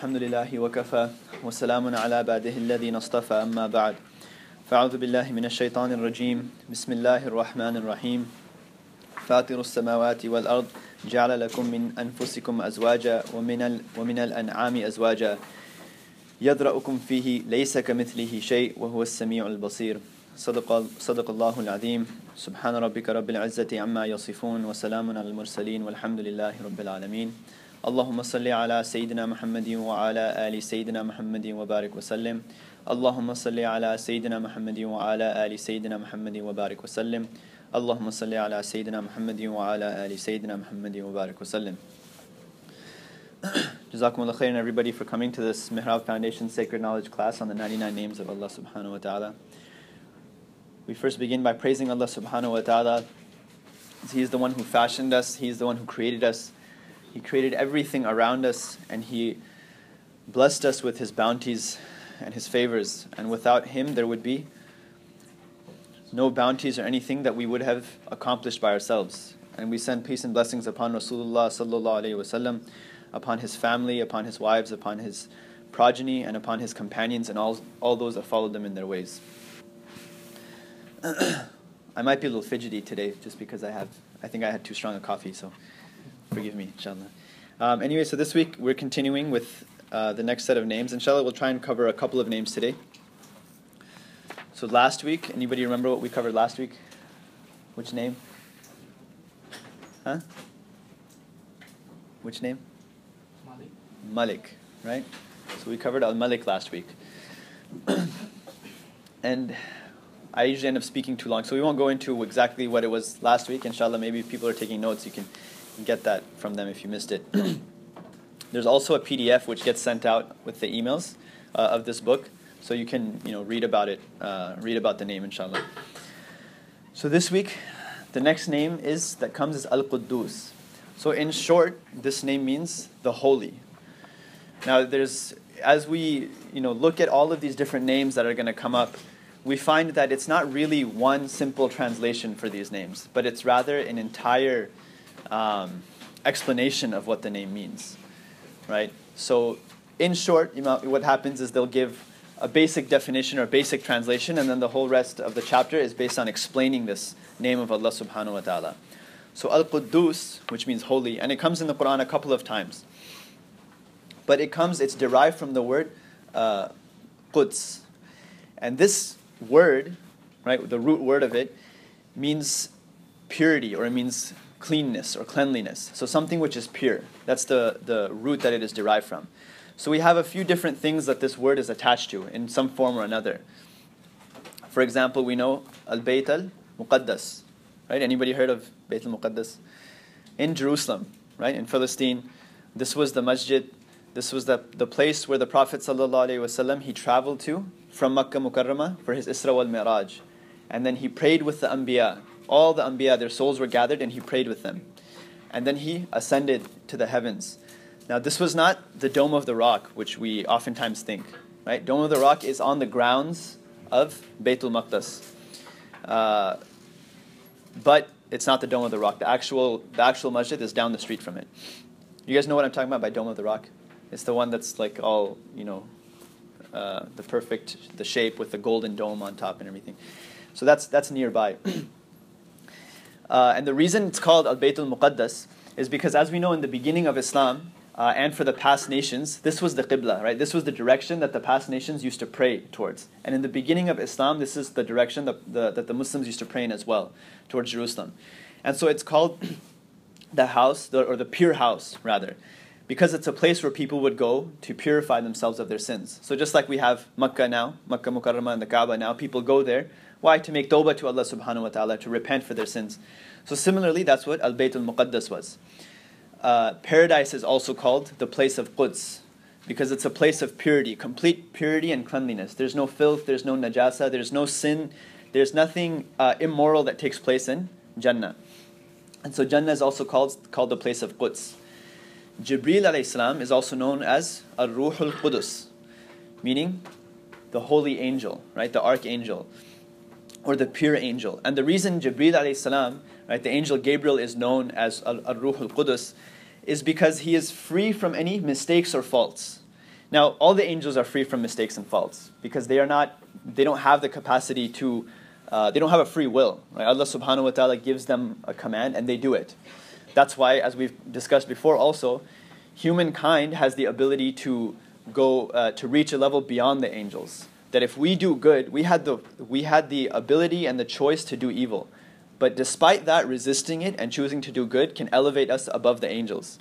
الحمد لله وكفى وسلام على عباده الذين اصطفى أما بعد. فأعوذ بالله من الشيطان الرجيم. بسم الله الرحمن الرحيم. فاطر السماوات والأرض جعل لكم من أنفسكم أزواجا ومن, ال ومن الأنعام أزواجا. يذرأكم فيه ليس كمثله شيء وهو السميع البصير. صدق, صدق الله العظيم. سبحان ربك رب العزة عما يصفون وسلام على المرسلين والحمد لله رب العالمين. اللهم صل على سيدنا محمد وعلى آل سيدنا محمد وبارك وسلم اللهم صل على سيدنا محمد وعلى آل سيدنا محمد وبارك وسلم اللهم صل على سيدنا محمد وعلى آل سيدنا محمد وبارك وسلم Jazakumullah khairan everybody for coming to this Mihrab Foundation Sacred Knowledge class on the 99 names of Allah subhanahu wa ta'ala. We first begin by praising Allah subhanahu wa ta'ala. He is the one who fashioned us, He is the one who created us. He created everything around us and He blessed us with His bounties and His favors. And without Him, there would be no bounties or anything that we would have accomplished by ourselves. And we send peace and blessings upon Rasulullah sallallahu wasallam upon his family, upon his wives, upon his progeny, and upon his companions, and all, all those that followed them in their ways. I might be a little fidgety today just because I have, I think I had too strong a coffee, so forgive me, inshallah. Um, anyway, so this week we're continuing with uh, the next set of names. Inshallah, we'll try and cover a couple of names today. So last week, anybody remember what we covered last week? Which name? Huh? Which name? Malik, Malik, right? So we covered Al Malik last week. and I usually end up speaking too long, so we won't go into exactly what it was last week. Inshallah, maybe if people are taking notes, you can get that from them if you missed it. There's also a PDF which gets sent out with the emails uh, of this book, so you can you know read about it, uh, read about the name, inshallah. So this week, the next name is that comes is Al Quddus. So in short, this name means the holy, now, there's as we you know look at all of these different names that are going to come up, we find that it's not really one simple translation for these names, but it's rather an entire um, explanation of what the name means, right? So, in short, what happens is they'll give a basic definition or basic translation, and then the whole rest of the chapter is based on explaining this name of Allah subhanahu wa ta'ala. So Al Quddus, which means holy, and it comes in the Quran a couple of times but it comes, it's derived from the word uh, Quds. And this word, right, the root word of it, means purity or it means cleanness or cleanliness. So something which is pure. That's the, the root that it is derived from. So we have a few different things that this word is attached to in some form or another. For example, we know Al Bayt al Muqaddas. Right? Anybody heard of Bayt al Muqaddas? In Jerusalem, right? In Palestine, this was the masjid this was the, the place where the Prophet ﷺ, he traveled to from Makkah Mukarramah for his Isra wal Mi'raj. And then he prayed with the Anbiya. All the Anbiya, their souls were gathered and he prayed with them. And then he ascended to the heavens. Now, this was not the Dome of the Rock, which we oftentimes think. Right? Dome of the Rock is on the grounds of Baytul Maqdas. Uh, but it's not the Dome of the Rock. The actual, the actual masjid is down the street from it. You guys know what I'm talking about by Dome of the Rock? It's the one that's like all, you know, uh, the perfect, the shape with the golden dome on top and everything. So that's, that's nearby. uh, and the reason it's called Al Baytul Muqaddas is because, as we know in the beginning of Islam, uh, and for the past nations, this was the Qibla, right? This was the direction that the past nations used to pray towards. And in the beginning of Islam, this is the direction that the, that the Muslims used to pray in as well, towards Jerusalem. And so it's called the house, the, or the pure house, rather because it's a place where people would go to purify themselves of their sins. So just like we have Makkah now, Makkah Mukarramah and the Kaaba now, people go there. Why? To make tawbah to Allah subhanahu wa ta'ala, to repent for their sins. So similarly, that's what Al Bayt al Muqaddas was. Uh, paradise is also called the place of Quds because it's a place of purity, complete purity and cleanliness. There's no filth, there's no najasa, there's no sin, there's nothing uh, immoral that takes place in Jannah. And so Jannah is also called, called the place of Quds. Jibril alayhi is also known as Ar-Ruhul Qudus, meaning the holy angel, right? The archangel or the pure angel. And the reason Jibril alayhi salam, right, the angel Gabriel is known as Ar-Ruhul Qudus is because he is free from any mistakes or faults. Now, all the angels are free from mistakes and faults because they are not, they don't have the capacity to, uh, they don't have a free will. Right? Allah subhanahu wa ta'ala gives them a command and they do it. That's why, as we've discussed before also, humankind has the ability to go, uh, to reach a level beyond the angels. That if we do good, we had, the, we had the ability and the choice to do evil. But despite that, resisting it and choosing to do good can elevate us above the angels.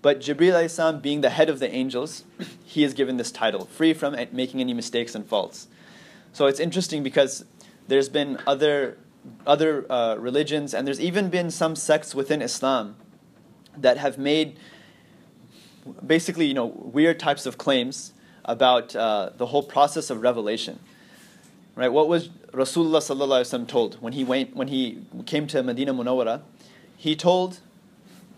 But Jibril salam, being the head of the angels, he is given this title, free from making any mistakes and faults. So it's interesting because there's been other other uh, religions, and there's even been some sects within Islam that have made basically, you know, weird types of claims about uh, the whole process of revelation. Right? What was Rasulullah sallallahu told when he went when he came to Medina Munawwara? He told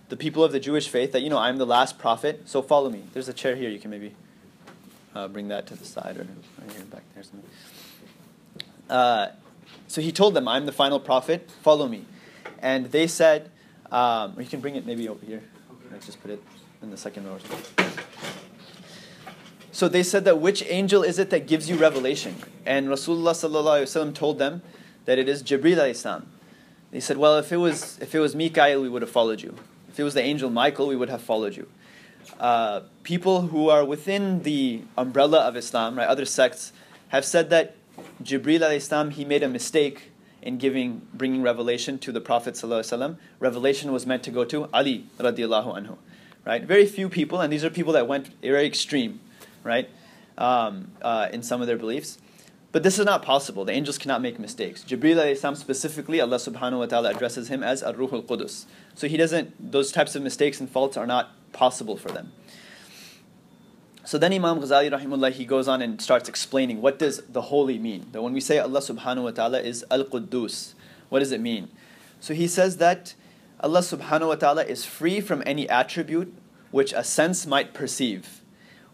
the people of the Jewish faith that, you know, I'm the last prophet, so follow me. There's a chair here, you can maybe uh, bring that to the side or here back there. Something. Uh, so he told them, I'm the final prophet, follow me. And they said, um, you can bring it maybe over here. Let's just put it in the second row. So they said that which angel is it that gives you revelation? And Rasulullah told them that it is Jibril Islam. They said, well, if it was if it was Mikael, we would have followed you. If it was the angel Michael, we would have followed you. Uh, people who are within the umbrella of Islam, right, other sects, have said that Jibril Islam he made a mistake in giving bringing revelation to the Prophet ﷺ. Revelation was meant to go to Ali radiallahu anhu. Right? Very few people, and these are people that went very extreme, right? Um, uh, in some of their beliefs. But this is not possible. The angels cannot make mistakes. Jibril Islam specifically, Allah subhanahu wa ta'ala addresses him as Ar-Ruhul Qudus. So he doesn't, those types of mistakes and faults are not possible for them. So then Imam Ghazali rahimullah, he goes on and starts explaining what does the holy mean? That when we say Allah subhanahu wa ta'ala is Al-Quddus, what does it mean? So he says that Allah subhanahu wa ta'ala is free from any attribute which a sense might perceive,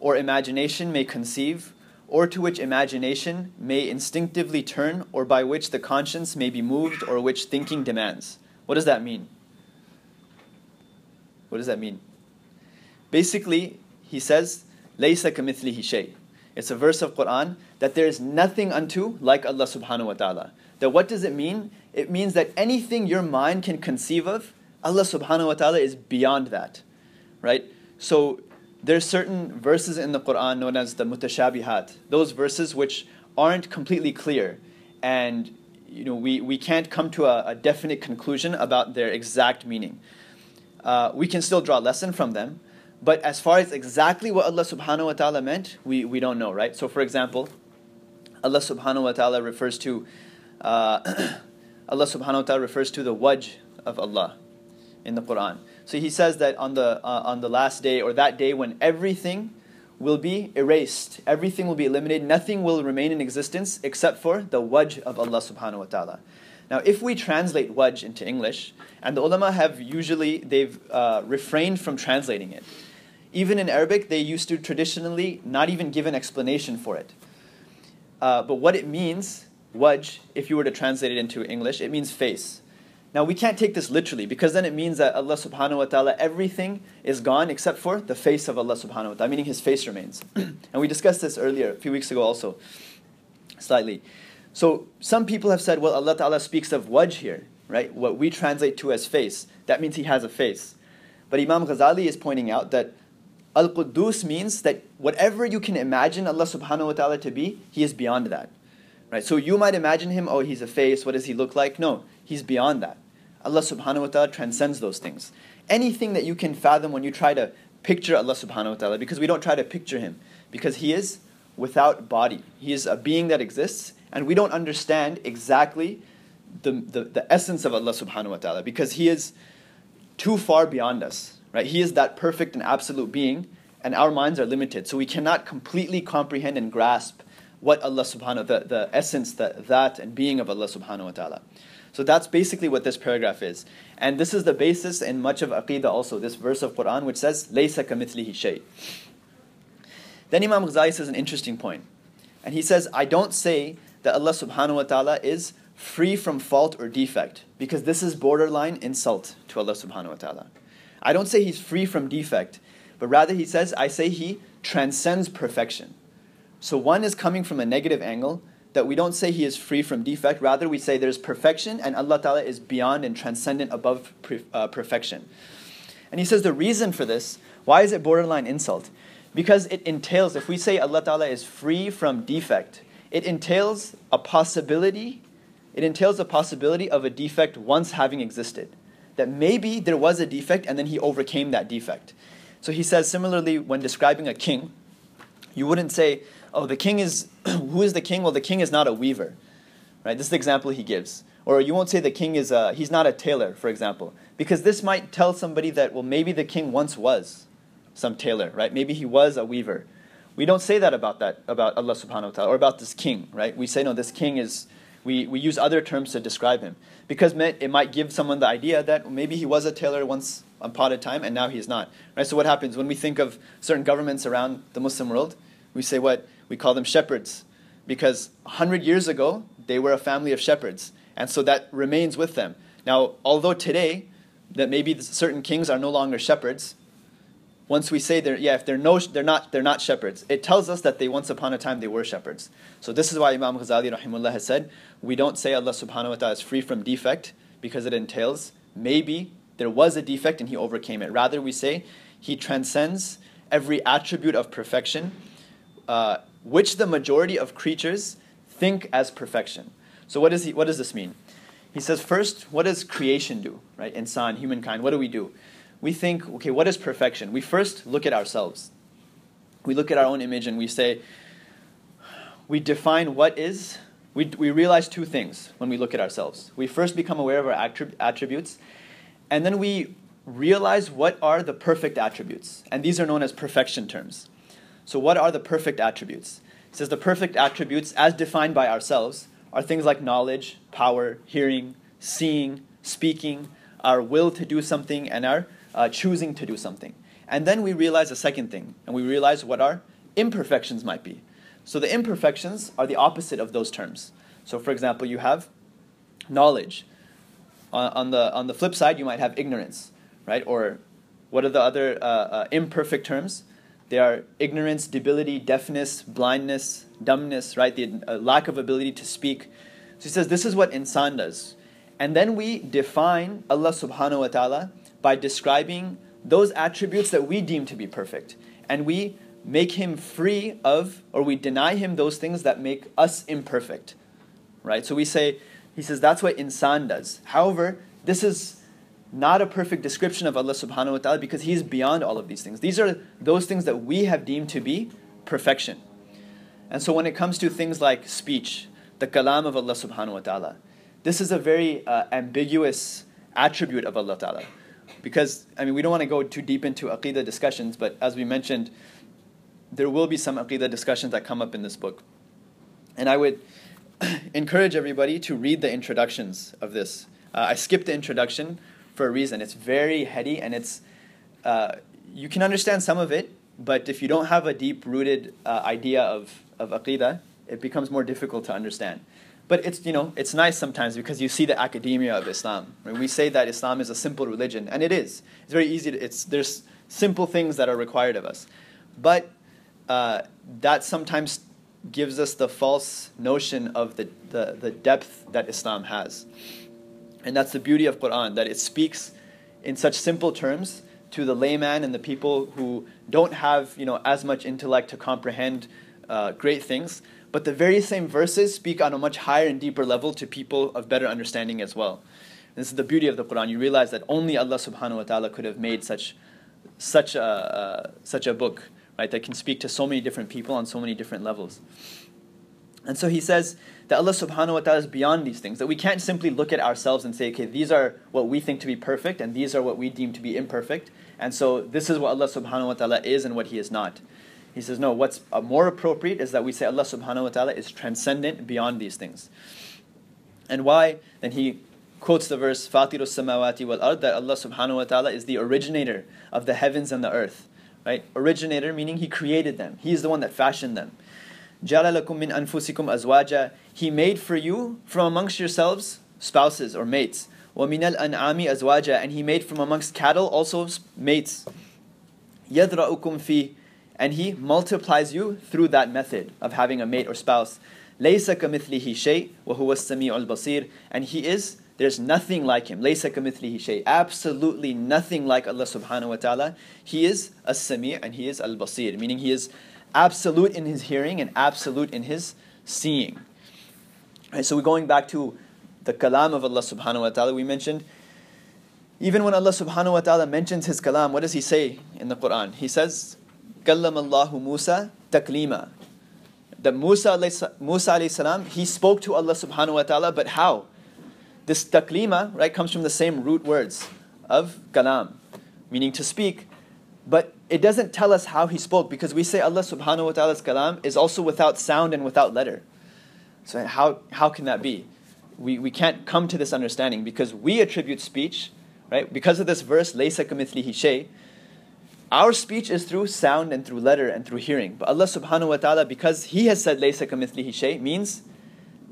or imagination may conceive, or to which imagination may instinctively turn, or by which the conscience may be moved, or which thinking demands. What does that mean? What does that mean? Basically, he says, Laysa kamithlihi shay. It's a verse of Quran that there is nothing unto like Allah subhanahu wa ta'ala. That what does it mean? It means that anything your mind can conceive of, Allah subhanahu wa ta'ala is beyond that. Right? So there's certain verses in the Quran known as the mutashabihat, those verses which aren't completely clear, and you know we, we can't come to a, a definite conclusion about their exact meaning. Uh, we can still draw a lesson from them, but as far as exactly what Allah subhanahu wa ta'ala meant, we, we don't know, right? So for example, Allah subhanahu wa ta'ala refers to uh, Allah subhanahu wa ta'ala refers to the wajh of Allah in the Quran. So he says that on the, uh, on the last day or that day when everything will be erased, everything will be eliminated, nothing will remain in existence except for the wajh of Allah subhanahu wa ta'ala. Now, if we translate wajh into English, and the ulama have usually, they've uh, refrained from translating it. Even in Arabic, they used to traditionally not even give an explanation for it. Uh, but what it means, wajh, if you were to translate it into English, it means face. Now we can't take this literally because then it means that Allah subhanahu wa ta'ala, everything is gone except for the face of Allah subhanahu wa ta'ala, meaning his face remains. and we discussed this earlier, a few weeks ago also, slightly. So some people have said, well, Allah ta'ala speaks of wajh here, right? What we translate to as face. That means he has a face. But Imam Ghazali is pointing out that Al-Quddus means that whatever you can imagine Allah subhanahu wa ta'ala to be, he is beyond that. Right? So you might imagine him, oh, he's a face, what does he look like? No, he's beyond that. Allah subhanahu wa ta'ala transcends those things. Anything that you can fathom when you try to picture Allah subhanahu wa ta'ala, because we don't try to picture him, because he is without body. He is a being that exists, and we don't understand exactly the, the, the essence of Allah subhanahu wa ta'ala, because he is too far beyond us. Right? He is that perfect and absolute being, and our minds are limited. So we cannot completely comprehend and grasp what Allah subhanahu the, the essence, the that and being of Allah subhanahu wa ta'ala. So that's basically what this paragraph is. And this is the basis in much of Aqidah also, this verse of Quran which says, Laysa kamithlihi shay. Then Imam Ghazali says an interesting point. And he says, I don't say that Allah subhanahu wa ta'ala is free from fault or defect, because this is borderline insult to Allah subhanahu wa ta'ala. I don't say he's free from defect, but rather he says, I say he transcends perfection. So one is coming from a negative angle that we don't say he is free from defect, rather we say there's perfection and Allah Ta'ala is beyond and transcendent above uh, perfection. And he says the reason for this, why is it borderline insult? Because it entails, if we say Allah Ta'ala is free from defect, it entails a possibility, it entails a possibility of a defect once having existed. That maybe there was a defect and then he overcame that defect. So he says similarly when describing a king, you wouldn't say, oh, the king is, who is the king? Well, the king is not a weaver, right? This is the example he gives. Or you won't say the king is a, he's not a tailor, for example, because this might tell somebody that, well, maybe the king once was some tailor, right? Maybe he was a weaver. We don't say that about that, about Allah subhanahu wa ta'ala, or about this king, right? We say, no, this king is, we, we use other terms to describe him. Because it might give someone the idea that maybe he was a tailor once upon a time and now he is not. Right? So what happens when we think of certain governments around the Muslim world? We say what? We call them shepherds. Because 100 years ago, they were a family of shepherds. And so that remains with them. Now, although today, that maybe certain kings are no longer shepherds, once we say they're yeah if they're no they're not they're not shepherds it tells us that they once upon a time they were shepherds so this is why imam ghazali rahimullah has said we don't say allah subhanahu wa ta'ala is free from defect because it entails maybe there was a defect and he overcame it rather we say he transcends every attribute of perfection uh, which the majority of creatures think as perfection so what, is he, what does this mean he says first what does creation do right insan humankind what do we do we think, okay, what is perfection? We first look at ourselves. We look at our own image and we say, we define what is, we, we realize two things when we look at ourselves. We first become aware of our attrib- attributes, and then we realize what are the perfect attributes. And these are known as perfection terms. So, what are the perfect attributes? It says the perfect attributes, as defined by ourselves, are things like knowledge, power, hearing, seeing, speaking, our will to do something, and our uh, choosing to do something. And then we realize a second thing, and we realize what our imperfections might be. So the imperfections are the opposite of those terms. So, for example, you have knowledge. On, on the, on the flip side, you might have ignorance, right? Or what are the other uh, uh, imperfect terms? They are ignorance, debility, deafness, blindness, dumbness, right? The uh, lack of ability to speak. So he says this is what insan does. And then we define Allah subhanahu wa ta'ala by describing those attributes that we deem to be perfect. And we make him free of, or we deny him those things that make us imperfect. Right? So we say, he says that's what insan does. However, this is not a perfect description of Allah subhanahu wa ta'ala because He is beyond all of these things. These are those things that we have deemed to be perfection. And so when it comes to things like speech, the kalam of Allah subhanahu wa ta'ala, this is a very uh, ambiguous attribute of Allah ta'ala because I mean we don't want to go too deep into aqidah discussions, but as we mentioned, there will be some aqidah discussions that come up in this book, and I would encourage everybody to read the introductions of this. Uh, I skipped the introduction for a reason. It's very heady and it's uh, you can understand some of it, but if you don't have a deep rooted uh, idea of of aqidah, it becomes more difficult to understand. But it's, you know, it's nice sometimes because you see the academia of Islam. we say that Islam is a simple religion, and it is. It's very easy. To, it's, there's simple things that are required of us. But uh, that sometimes gives us the false notion of the, the, the depth that Islam has. And that's the beauty of Quran, that it speaks in such simple terms to the layman and the people who don't have you know, as much intellect to comprehend uh, great things, but the very same verses speak on a much higher and deeper level to people of better understanding as well. This is the beauty of the Quran. You realize that only Allah subhanahu wa ta'ala could have made such, such, a, uh, such a book, right, that can speak to so many different people on so many different levels. And so he says that Allah subhanahu wa ta'ala is beyond these things, that we can't simply look at ourselves and say, okay, these are what we think to be perfect, and these are what we deem to be imperfect. And so this is what Allah subhanahu wa ta'ala is and what He is not. He says, no, what's more appropriate is that we say Allah subhanahu wa ta'ala is transcendent beyond these things. And why? Then he quotes the verse, Fatiru samawati wal ard, that Allah subhanahu wa ta'ala is the originator of the heavens and the earth. Right? Originator meaning he created them. He is the one that fashioned them. Jalalakum min anfusikum azwaja. He made for you from amongst yourselves spouses or mates. Wa minal an'ami azwaja. And he made from amongst cattle also mates. يَذْرَأُكُمْ فِي And He multiplies you through that method of having a mate or spouse. لَيْسَ كَمِثْلِهِ شَيْء وَهُوَ السَّمِيعُ الْبَصِيرُ And He is, there's nothing like Him. لَيْسَ كَمِثْلِهِ شَيْء Absolutely nothing like Allah subhanahu wa ta'ala. He is as-sami' and He is al-basir, meaning He is absolute in his hearing and absolute in his seeing. So we're going back to the kalam of Allah subhanahu wa ta'ala we mentioned. Even when Allah subhanahu wa ta'ala mentions his kalam, what does he say in the Quran? He says, Kallam Allahu Musa taklima. That Musa, Musa alayhi salam, he spoke to Allah subhanahu wa ta'ala, but how? This taklima, right, comes from the same root words of kalam, meaning to speak. But it doesn't tell us how he spoke because we say Allah subhanahu wa ta'ala's kalam is also without sound and without letter. So how, how can that be? We, we can't come to this understanding because we attribute speech right? Because of this verse, laysa kamithlihi shay, our speech is through sound and through letter and through hearing. But Allah subhanahu wa ta'ala, because He has said laysa kamithlihi shay, means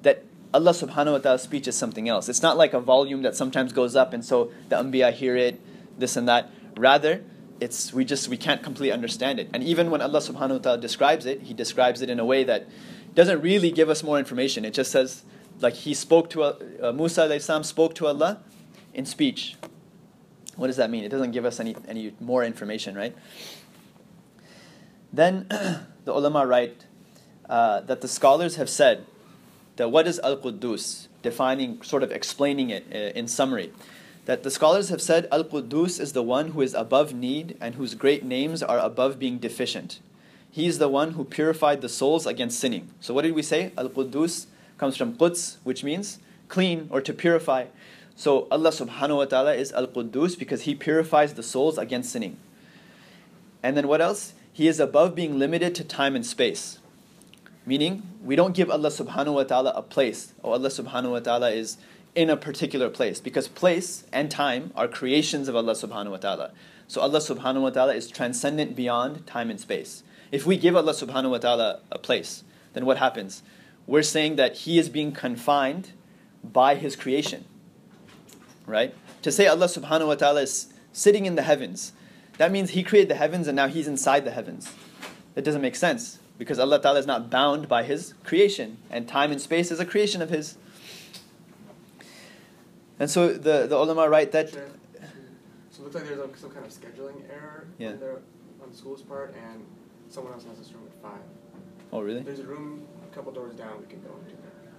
that Allah subhanahu wa ta'ala's speech is something else. It's not like a volume that sometimes goes up and so the anbiya hear it, this and that. Rather, it's we just we can't completely understand it. And even when Allah subhanahu wa ta'ala describes it, He describes it in a way that doesn't really give us more information. It just says like He spoke to uh, Musa alayhi spoke to Allah in speech. What does that mean? It doesn't give us any, any more information, right? Then the ulama write uh, that the scholars have said that what is Al Quddus, defining, sort of explaining it uh, in summary. That the scholars have said Al Quddus is the one who is above need and whose great names are above being deficient. He is the one who purified the souls against sinning. So, what did we say? Al Quddus comes from Quds, which means clean or to purify. So Allah subhanahu wa ta'ala is Al Quddus because He purifies the souls against sinning. And then what else? He is above being limited to time and space. Meaning, we don't give Allah subhanahu wa ta'ala a place. Oh, Allah subhanahu wa ta'ala is in a particular place. Because place and time are creations of Allah subhanahu wa ta'ala. So Allah subhanahu wa ta'ala is transcendent beyond time and space. If we give Allah subhanahu wa ta'ala a place, then what happens? We're saying that He is being confined by His creation right? To say Allah subhanahu wa ta'ala is sitting in the heavens, that means He created the heavens and now He's inside the heavens. That doesn't make sense because Allah ta'ala is not bound by His creation, and time and space is a creation of His. And so the, the ulama write that. So it looks like there's some kind of scheduling error yeah. on, their, on the school's part, and someone else has this room at 5. Oh, really? There's a room a couple doors down we can go into.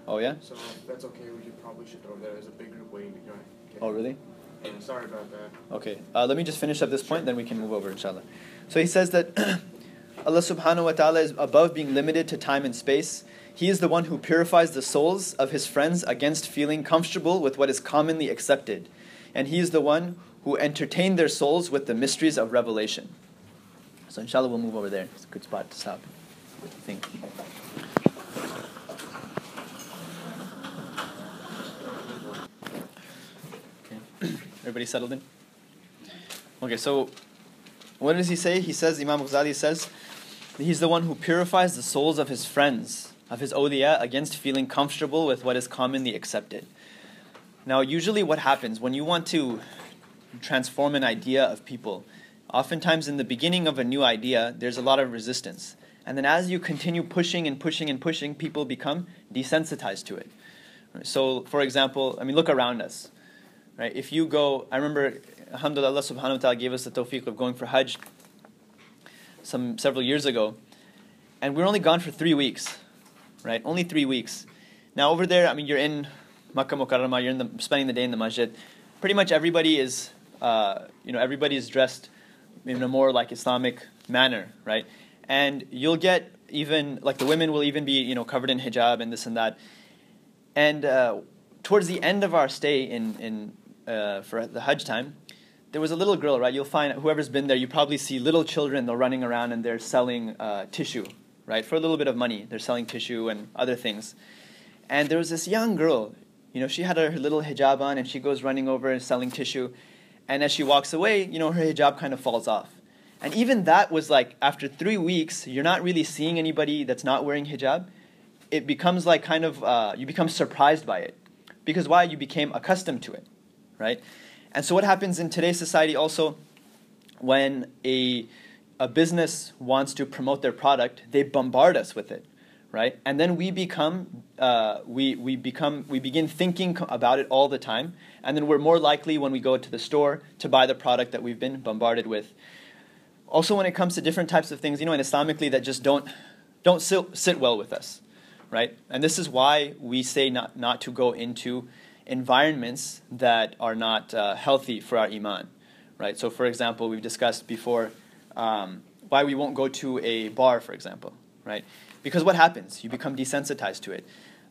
Oh, yeah? So that's okay, we should probably shift over there. There's a big group waiting to join. Oh, really? Yeah, sorry about that. Okay, uh, let me just finish up this point, then we can move over, inshallah. So he says that Allah subhanahu wa ta'ala is above being limited to time and space. He is the one who purifies the souls of his friends against feeling comfortable with what is commonly accepted. And he is the one who entertained their souls with the mysteries of revelation. So inshallah we'll move over there. It's a good spot to stop. What do you think? Everybody settled in? Okay, so what does he say? He says, Imam Ghazali says, he's the one who purifies the souls of his friends, of his awliya, against feeling comfortable with what is commonly accepted. Now, usually what happens when you want to transform an idea of people, oftentimes in the beginning of a new idea, there's a lot of resistance. And then as you continue pushing and pushing and pushing, people become desensitized to it. So, for example, I mean, look around us. Right? If you go, I remember, alhamdulillah, Allah subhanahu wa ta'ala gave us the tawfiq of going for Hajj some several years ago. And we are only gone for three weeks, right? Only three weeks. Now over there, I mean, you're in Makkah Mukarramah, you're in the, spending the day in the masjid. Pretty much everybody is, uh, you know, everybody is dressed in a more like Islamic manner, right? And you'll get even like the women will even be, you know, covered in hijab and this and that. And uh, towards the end of our stay in in uh, for the Hajj time, there was a little girl, right? You'll find whoever's been there, you probably see little children. They're running around and they're selling uh, tissue, right? For a little bit of money, they're selling tissue and other things. And there was this young girl. You know, she had her little hijab on and she goes running over and selling tissue. And as she walks away, you know, her hijab kind of falls off. And even that was like after three weeks, you're not really seeing anybody that's not wearing hijab. It becomes like kind of uh, you become surprised by it because why? You became accustomed to it right? And so what happens in today's society also when a a business wants to promote their product, they bombard us with it, right? And then we become, uh, we, we become, we begin thinking about it all the time, and then we're more likely when we go to the store to buy the product that we've been bombarded with. Also, when it comes to different types of things, you know, in Islamically that just don't don't sit, sit well with us, right? And this is why we say not not to go into environments that are not uh, healthy for our iman, right? So, for example, we've discussed before um, why we won't go to a bar, for example, right? Because what happens? You become desensitized to it.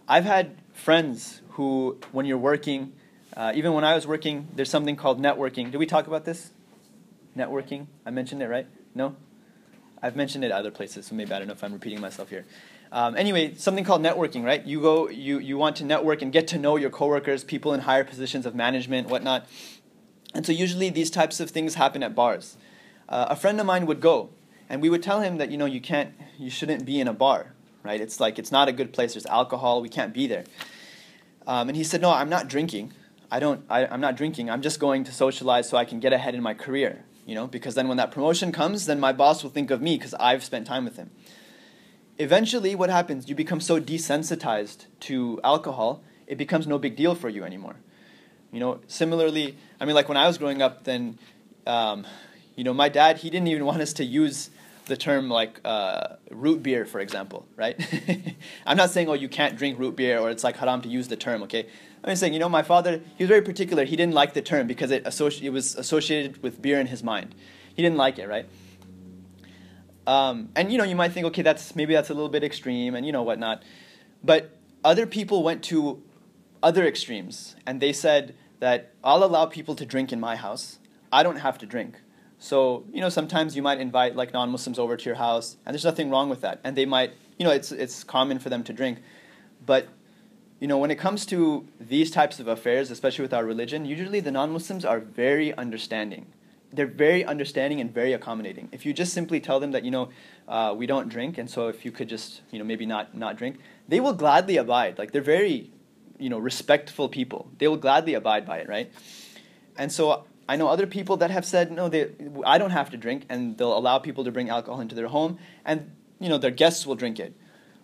I've had friends who, when you're working, uh, even when I was working, there's something called networking. Did we talk about this? Networking? I mentioned it, right? No? I've mentioned it other places, so maybe I don't know if I'm repeating myself here. Um, anyway, something called networking, right? You go, you, you want to network and get to know your coworkers, people in higher positions of management, whatnot. And so usually these types of things happen at bars. Uh, a friend of mine would go, and we would tell him that you know you can't, you shouldn't be in a bar, right? It's like it's not a good place. There's alcohol. We can't be there. Um, and he said, no, I'm not drinking. I don't. I, I'm not drinking. I'm just going to socialize so I can get ahead in my career. You know, because then when that promotion comes, then my boss will think of me because I've spent time with him eventually what happens you become so desensitized to alcohol it becomes no big deal for you anymore you know similarly i mean like when i was growing up then um, you know my dad he didn't even want us to use the term like uh, root beer for example right i'm not saying oh you can't drink root beer or it's like haram to use the term okay i'm saying you know my father he was very particular he didn't like the term because it, associ- it was associated with beer in his mind he didn't like it right um, and you know, you might think, okay, that's maybe that's a little bit extreme, and you know whatnot. But other people went to other extremes, and they said that I'll allow people to drink in my house. I don't have to drink. So you know, sometimes you might invite like non-Muslims over to your house, and there's nothing wrong with that. And they might, you know, it's it's common for them to drink, but you know, when it comes to these types of affairs, especially with our religion, usually the non-Muslims are very understanding they're very understanding and very accommodating. If you just simply tell them that you know uh, we don't drink, and so if you could just you know maybe not not drink, they will gladly abide. Like they're very you know respectful people. They will gladly abide by it, right? And so I know other people that have said no, they I don't have to drink, and they'll allow people to bring alcohol into their home, and you know their guests will drink it.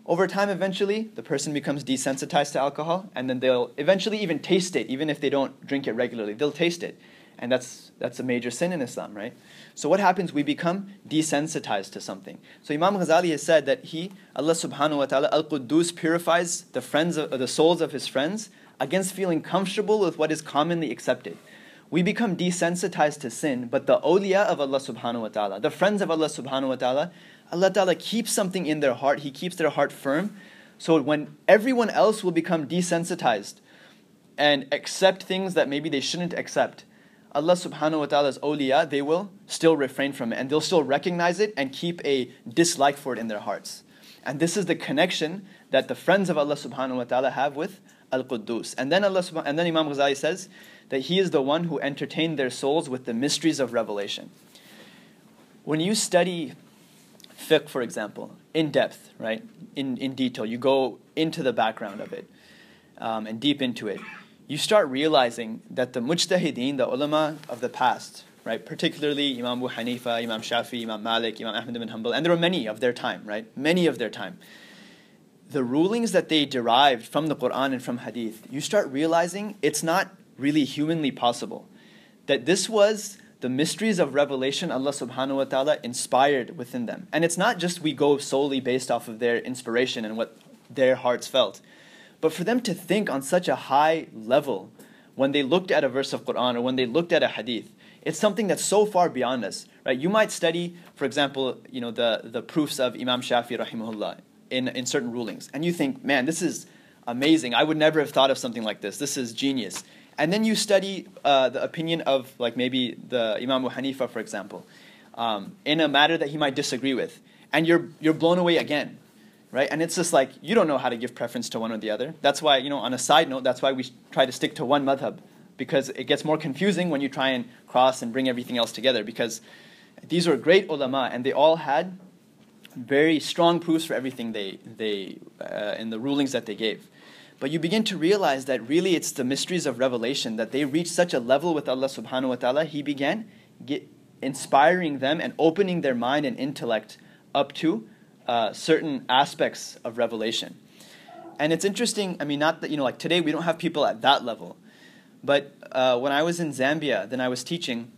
Over time, eventually, the person becomes desensitized to alcohol, and then they'll eventually even taste it, even if they don't drink it regularly. They'll taste it and that's that's a major sin in Islam, right? So what happens? We become desensitized to something. So Imam Ghazali has said that he, Allah Subhanahu wa Taala, Al Quddus purifies the friends of, the souls of his friends against feeling comfortable with what is commonly accepted. We become desensitized to sin, but the awliya of Allah Subhanahu wa Taala, the friends of Allah Subhanahu wa Taala, Allah Taala keeps something in their heart. He keeps their heart firm. So when everyone else will become desensitized and accept things that maybe they shouldn't accept Allah subhanahu wa ta'ala's awliya, they will still refrain from it and they'll still recognize it and keep a dislike for it in their hearts. And this is the connection that the friends of Allah subhanahu wa ta'ala have with Al Quddus. And then Allah and then Imam Ghazali says that he is the one who entertained their souls with the mysteries of revelation. When you study fiqh, for example, in depth, right, in, in detail, you go into the background of it um, and deep into it you start realizing that the mujtahideen, the ulama of the past, right, particularly Imam Abu Hanifa, Imam Shafi, Imam Malik, Imam Ahmad ibn Hanbal, and there were many of their time, right, many of their time. The rulings that they derived from the Quran and from Hadith, you start realizing it's not really humanly possible. That this was the mysteries of revelation Allah subhanahu wa ta'ala inspired within them. And it's not just we go solely based off of their inspiration and what their hearts felt but for them to think on such a high level when they looked at a verse of Quran or when they looked at a hadith, it's something that's so far beyond us. Right? You might study, for example, you know, the, the proofs of Imam Shafi rahimahullah in, in certain rulings, and you think, man, this is amazing. I would never have thought of something like this. This is genius. And then you study uh, the opinion of like maybe the Imam Hanifa, for example, um, in a matter that he might disagree with, and you're you're blown away again right? And it's just like you don't know how to give preference to one or the other. That's why, you know, on a side note, that's why we try to stick to one madhab because it gets more confusing when you try and cross and bring everything else together because these were great ulama and they all had very strong proofs for everything they, they uh, in the rulings that they gave. But you begin to realize that really it's the mysteries of revelation that they reached such a level with Allah subhanahu wa ta'ala, He began inspiring them and opening their mind and intellect up to uh, certain aspects of revelation. And it's interesting, I mean, not that, you know, like today we don't have people at that level. But uh, when I was in Zambia, then I was teaching,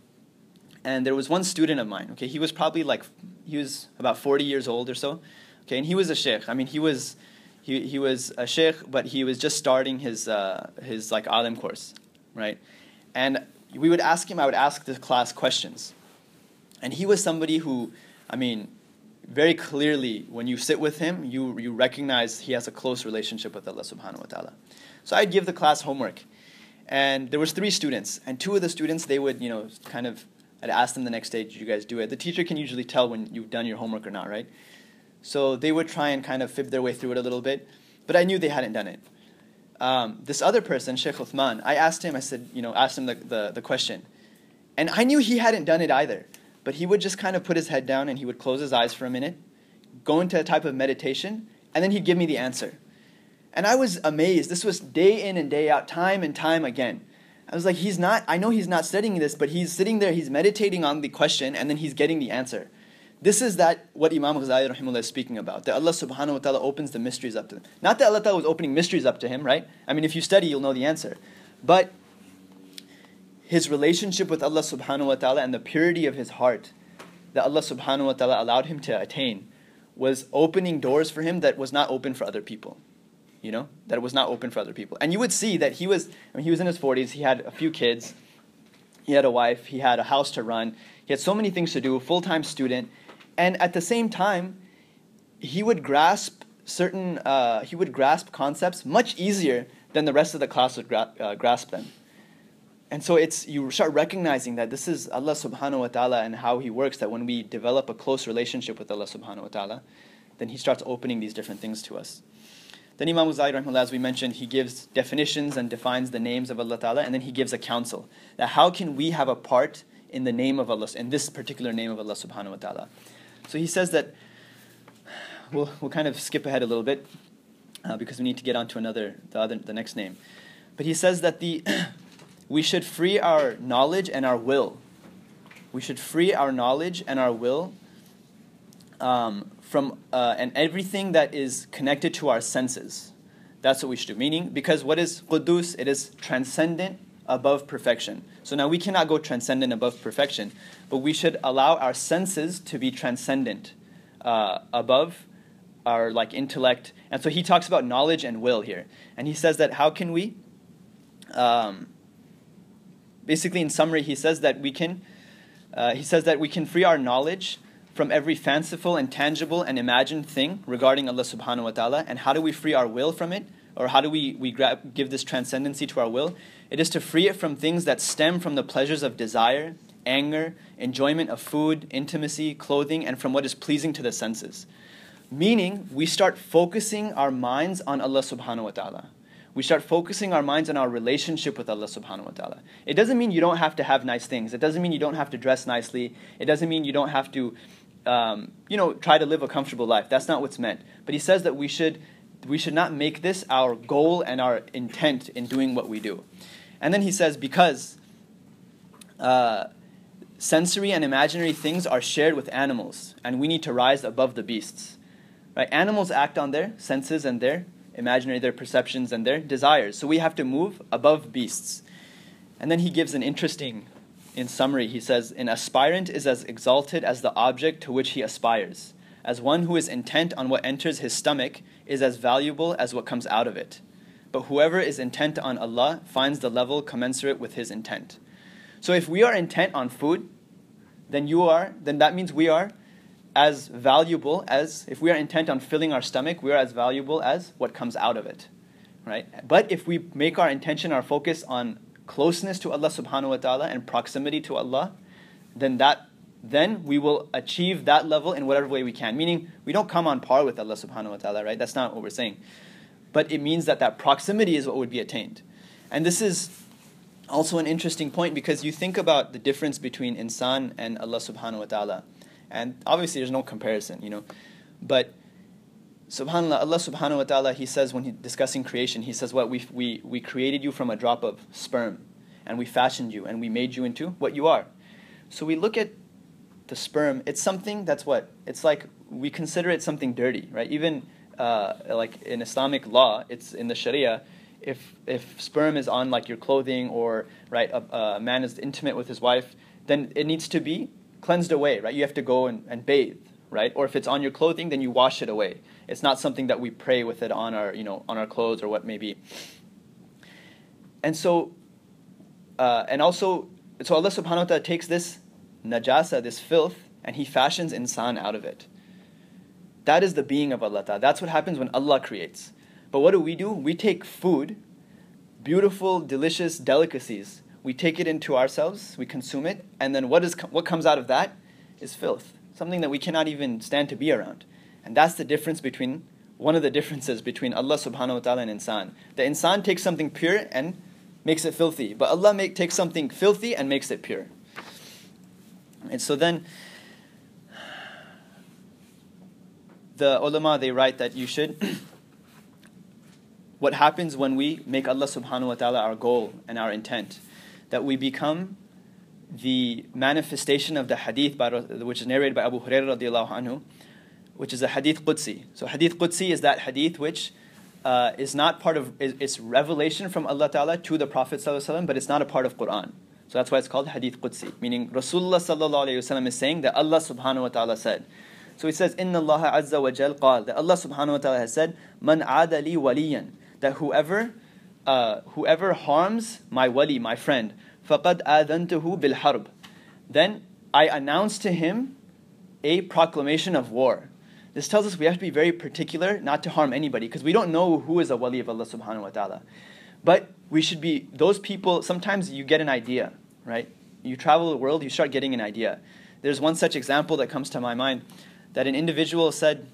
and there was one student of mine, okay, he was probably like, he was about 40 years old or so, okay, and he was a sheikh. I mean, he was, he, he was a sheikh, but he was just starting his, uh, his like alim course, right? And we would ask him, I would ask the class questions. And he was somebody who, I mean, very clearly, when you sit with him, you, you recognize he has a close relationship with Allah subhanahu wa ta'ala. So I'd give the class homework. And there was three students. And two of the students, they would, you know, kind of, I'd ask them the next day, did you guys do it? The teacher can usually tell when you've done your homework or not, right? So they would try and kind of fib their way through it a little bit. But I knew they hadn't done it. Um, this other person, Sheikh Uthman, I asked him, I said, you know, asked him the, the, the question. And I knew he hadn't done it either. But he would just kind of put his head down and he would close his eyes for a minute, go into a type of meditation, and then he'd give me the answer. And I was amazed. This was day in and day out, time and time again. I was like, he's not, I know he's not studying this, but he's sitting there, he's meditating on the question, and then he's getting the answer. This is that what Imam Ghazali rahimahullah is speaking about. That Allah subhanahu wa ta'ala opens the mysteries up to them. Not that Allah ta'ala was opening mysteries up to him, right? I mean, if you study, you'll know the answer. But his relationship with Allah subhanahu wa ta'ala and the purity of his heart that Allah subhanahu wa ta'ala allowed him to attain was opening doors for him that was not open for other people. You know? That it was not open for other people. And you would see that he was I mean, he was in his forties, he had a few kids, he had a wife, he had a house to run, he had so many things to do, full time student, and at the same time, he would grasp certain uh, he would grasp concepts much easier than the rest of the class would gra- uh, grasp them and so it's you start recognizing that this is Allah subhanahu wa ta'ala and how he works that when we develop a close relationship with Allah subhanahu wa ta'ala then he starts opening these different things to us then Imam rahimahullah as we mentioned he gives definitions and defines the names of Allah ta'ala and then he gives a counsel. That how can we have a part in the name of Allah in this particular name of Allah subhanahu wa ta'ala? So he says that we'll, we'll kind of skip ahead a little bit uh, because we need to get on to another the other the next name. But he says that the we should free our knowledge and our will. We should free our knowledge and our will um, from uh, and everything that is connected to our senses. That's what we should do. Meaning, because what is qudus? It is transcendent above perfection. So now we cannot go transcendent above perfection, but we should allow our senses to be transcendent uh, above our like intellect. And so he talks about knowledge and will here, and he says that how can we? Um, basically, in summary, he says that we can, uh, he says that we can free our knowledge from every fanciful and tangible and imagined thing regarding Allah subhanahu wa ta'ala. And how do we free our will from it? Or how do we, we grab, give this transcendency to our will? It is to free it from things that stem from the pleasures of desire, anger, enjoyment of food, intimacy, clothing, and from what is pleasing to the senses. Meaning, we start focusing our minds on Allah subhanahu wa ta'ala we start focusing our minds on our relationship with Allah subhanahu wa ta'ala. It doesn't mean you don't have to have nice things. It doesn't mean you don't have to dress nicely. It doesn't mean you don't have to, um, you know, try to live a comfortable life. That's not what's meant. But he says that we should, we should not make this our goal and our intent in doing what we do. And then he says, because uh, sensory and imaginary things are shared with animals, and we need to rise above the beasts. Right? Animals act on their senses and their imaginary, their perceptions, and their desires. So we have to move above beasts. And then he gives an interesting, in summary, he says, An aspirant is as exalted as the object to which he aspires, as one who is intent on what enters his stomach is as valuable as what comes out of it. But whoever is intent on Allah finds the level commensurate with his intent. So if we are intent on food, then you are, then that means we are as valuable as, if we are intent on filling our stomach, we are as valuable as what comes out of it. Right? But if we make our intention, our focus on closeness to Allah subhanahu wa ta'ala and proximity to Allah, then that then we will achieve that level in whatever way we can. Meaning we don't come on par with Allah subhanahu wa ta'ala, right? That's not what we're saying. But it means that that proximity is what would be attained. And this is also an interesting point because you think about the difference between insan and Allah subhanahu wa ta'ala. And obviously, there's no comparison, you know. But subhanallah, Allah subhanahu wa ta'ala, He says when He's discussing creation, He says, What? We, we, we created you from a drop of sperm, and we fashioned you, and we made you into what you are. So we look at the sperm, it's something that's what? It's like we consider it something dirty, right? Even uh, like in Islamic law, it's in the Sharia. If if sperm is on like your clothing or right, a, a man is intimate with his wife, then it needs to be cleansed away, right? You have to go and, and bathe, right? Or if it's on your clothing, then you wash it away. It's not something that we pray with it on our you know on our clothes or what may be. And so, uh, and also, so Allah Subhanahu wa Taala takes this najasa, this filth, and He fashions insan out of it. That is the being of Allah Ta'ala. That's what happens when Allah creates. But what do we do? We take food, beautiful, delicious delicacies. We take it into ourselves, we consume it, and then what, is, what comes out of that is filth. Something that we cannot even stand to be around. And that's the difference between, one of the differences between Allah subhanahu wa ta'ala and insan. The insan takes something pure and makes it filthy, but Allah make, takes something filthy and makes it pure. And so then, the ulama they write that you should what happens when we make Allah subhanahu wa ta'ala our goal and our intent that we become the manifestation of the hadith by, which is narrated by Abu Hurairah radiallahu anhu which is a hadith qudsi. So hadith qudsi is that hadith which uh, is not part of it's revelation from Allah ta'ala to the Prophet sallallahu but it's not a part of Quran. So that's why it's called hadith qudsi. Meaning Rasulullah sallallahu is saying that Allah subhanahu wa ta'ala said. So he says, Inna Allah Azza wa Jal that Allah subhanahu wa ta'ala has said, Man adali waliyan, that whoever, uh, whoever harms my wali, my friend, adantuhu bil harb, then I announced to him a proclamation of war. This tells us we have to be very particular not to harm anybody because we don't know who is a wali of Allah subhanahu wa ta'ala. But we should be, those people, sometimes you get an idea, right? You travel the world, you start getting an idea. There's one such example that comes to my mind that an individual said,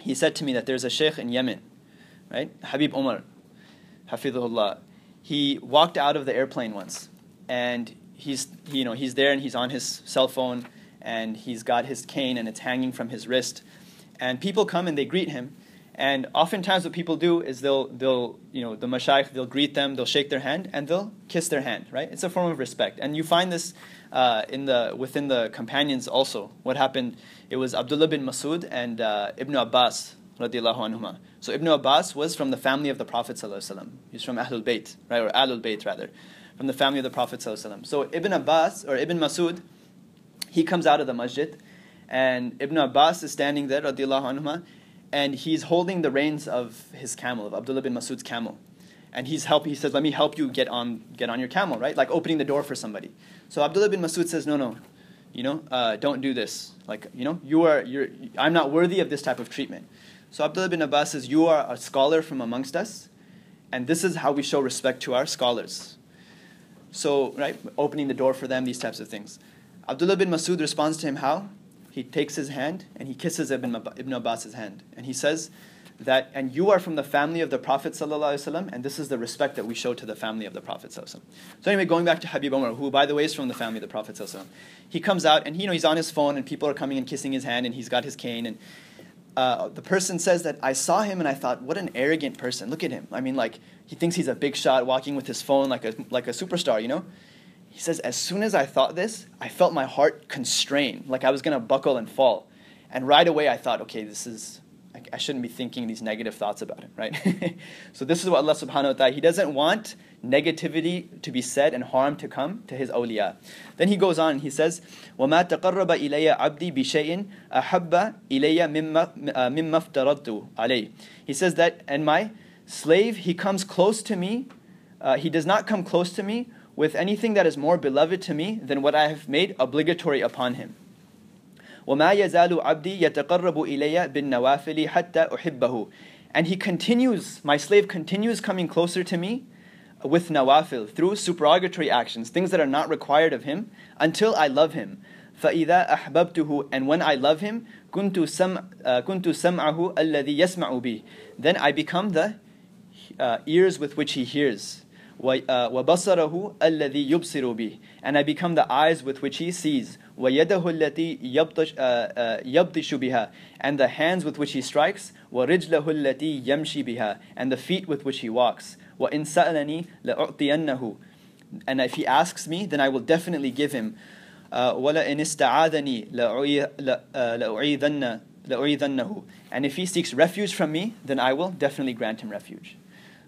he said to me that there's a sheikh in Yemen, right? Habib Omar, Hafidhullah. He walked out of the airplane once, and he's you know he's there and he's on his cell phone, and he's got his cane and it's hanging from his wrist, and people come and they greet him, and oftentimes what people do is they'll they'll you know the mashayikh they'll greet them, they'll shake their hand and they'll kiss their hand, right? It's a form of respect, and you find this uh, in the within the companions also. What happened? It was Abdullah bin Masud and uh, Ibn Abbas. So Ibn Abbas was from the family of the Prophet sallallahu alaihi wasallam. He's from Ahlul Bayt, right, or Ahlul Bayt rather, from the family of the Prophet So Ibn Abbas or Ibn Masud, he comes out of the masjid, and Ibn Abbas is standing there radiallahu anhuma, and he's holding the reins of his camel, of Abdullah bin Masud's camel and he's help. He says, "Let me help you get on get on your camel." Right, like opening the door for somebody. So Abdullah bin Masud says, "No, no, you know, uh, don't do this. Like, you know, you are you're. I'm not worthy of this type of treatment." So Abdullah bin Abbas says, "You are a scholar from amongst us, and this is how we show respect to our scholars." So, right, opening the door for them, these types of things. Abdullah bin Masud responds to him how? He takes his hand and he kisses Ibn, Ibn Abbas's hand, and he says that, and you are from the family of the Prophet ﷺ, and this is the respect that we show to the family of the Prophet ﷺ. So anyway, going back to Habib Omar, who by the way is from the family of the Prophet ﷺ, he comes out and you know he's on his phone and people are coming and kissing his hand and he's got his cane and uh, the person says that I saw him and I thought, what an arrogant person. Look at him. I mean, like he thinks he's a big shot, walking with his phone like a like a superstar, you know. He says, as soon as I thought this, I felt my heart constrain, like I was gonna buckle and fall. And right away I thought, okay, this is I shouldn't be thinking these negative thoughts about him, right? so this is what Allah subhanahu wa ta'ala, He doesn't want negativity to be said and harm to come to His awliya. Then He goes on and He says, وَمَا تَقَرَّبَ إِلَيَّ عَبْدِي بِشَيْءٍ أَحَبَّ إِلَيَّ مِمَّا افْتَرَضْتُ عَلَيْهِ He says that, and my slave, he comes close to me, uh, he does not come close to me with anything that is more beloved to me than what I have made obligatory upon him. وما يزال عبدي يتقرب إلي بالنوافل حتى أحبه and he continues my slave continues coming closer to me with nawafil through supererogatory actions things that are not required of him until I love him فإذا أحببته and when I love him كنت سم كنت سمعه الذي يسمع به then I become the uh, ears with which he hears وبصره الذي يبصر به and I become the eyes with which he sees وَيَدَهُ الَّتِي يَبْطِشُ بِهَا And the hands with which he strikes وَرِجْلَهُ الَّتِي يَمْشِي بِهَا And the feet with which he walks وَإِن سَأَلَنِي لَأُعْطِيَنَّهُ And if he asks me, then I will definitely give him uh, وَلَئِنِ اسْتَعَاذَنِي لَأُعِيذَنَّ لَأُعِيذَنَّ لَأُعِيذَنَّهُ And if he seeks refuge from me, then I will definitely grant him refuge.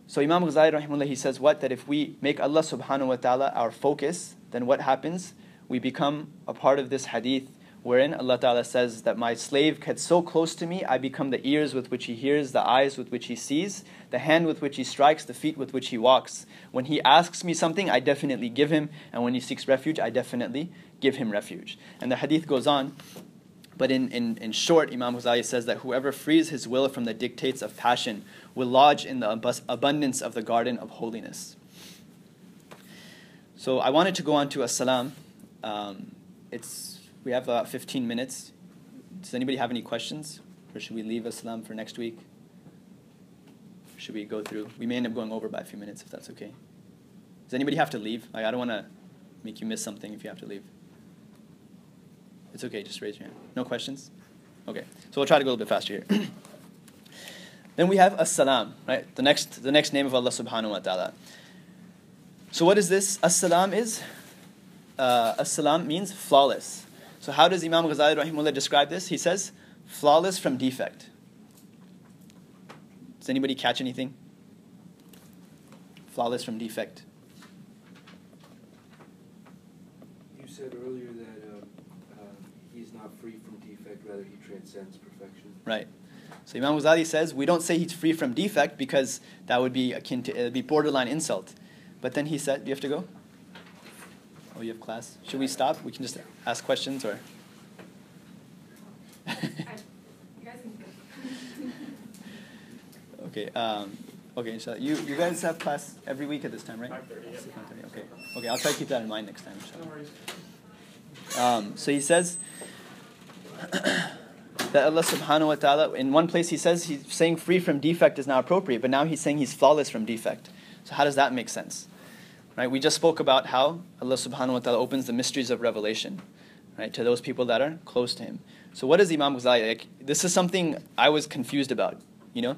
So Imam Ghazali rahimahullah, he says what? That if we make Allah subhanahu wa ta'ala our focus, then what happens? We become a part of this hadith wherein Allah Ta'ala says that my slave gets so close to me, I become the ears with which he hears, the eyes with which he sees, the hand with which he strikes, the feet with which he walks. When he asks me something, I definitely give him, and when he seeks refuge, I definitely give him refuge. And the hadith goes on, but in, in, in short, Imam Ghazali says that whoever frees his will from the dictates of passion will lodge in the abundance of the garden of holiness. So I wanted to go on to as-salam. Um, it's we have uh, 15 minutes. Does anybody have any questions? Or should we leave Islam for next week? Should we go through? We may end up going over by a few minutes if that's okay. Does anybody have to leave? Like, I don't want to make you miss something if you have to leave. It's okay, just raise your hand. No questions? Okay, so we'll try to go a little bit faster here. then we have as-salam, right? The next, the next name of Allah subhanahu wa ta'ala. So what is this? As-salam is, uh, as-salam means flawless. So how does Imam Ghazali rahimullah describe this? He says, flawless from defect. Does anybody catch anything? Flawless from defect. You said earlier that uh, uh, he's not free from defect, rather he transcends perfection. Right. So Imam Ghazali says we don't say he's free from defect because that would be akin to it would be borderline insult. But then he said, "Do you have to go?" Oh, you have class. Should we stop? We can just ask questions or. okay. Um, okay. So you you guys have class every week at this time, right? Five thirty. Okay. Okay. I'll try to keep that in mind next time. Um, so he says that Allah Subhanahu wa Taala. In one place, he says he's saying free from defect is not appropriate, but now he's saying he's flawless from defect. So how does that make sense? Right? We just spoke about how Allah subhanahu wa ta'ala opens the mysteries of revelation, right, to those people that are close to him. So what is Imam Ghazali? Like, this is something I was confused about, you know?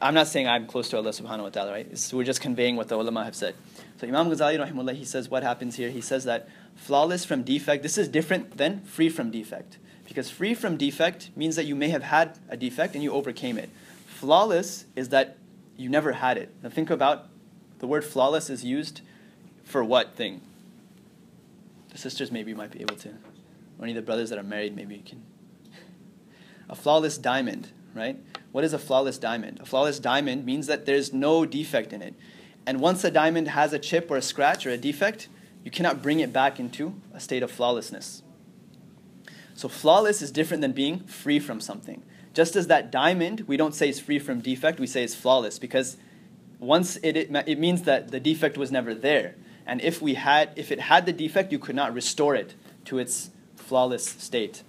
I'm not saying I'm close to Allah subhanahu wa ta'ala, right? It's, we're just conveying what the ulama have said. So Imam Ghazali rahimullah, he says what happens here? He says that flawless from defect, this is different than free from defect. Because free from defect means that you may have had a defect and you overcame it. Flawless is that you never had it. Now think about the word flawless is used for what thing? The sisters maybe might be able to. Or any of the brothers that are married, maybe can. A flawless diamond, right? What is a flawless diamond? A flawless diamond means that there's no defect in it. And once a diamond has a chip or a scratch or a defect, you cannot bring it back into a state of flawlessness. So flawless is different than being free from something. Just as that diamond, we don't say is free from defect, we say it's flawless because once it, it, it means that the defect was never there. And if we had, if it had the defect, you could not restore it to its flawless state.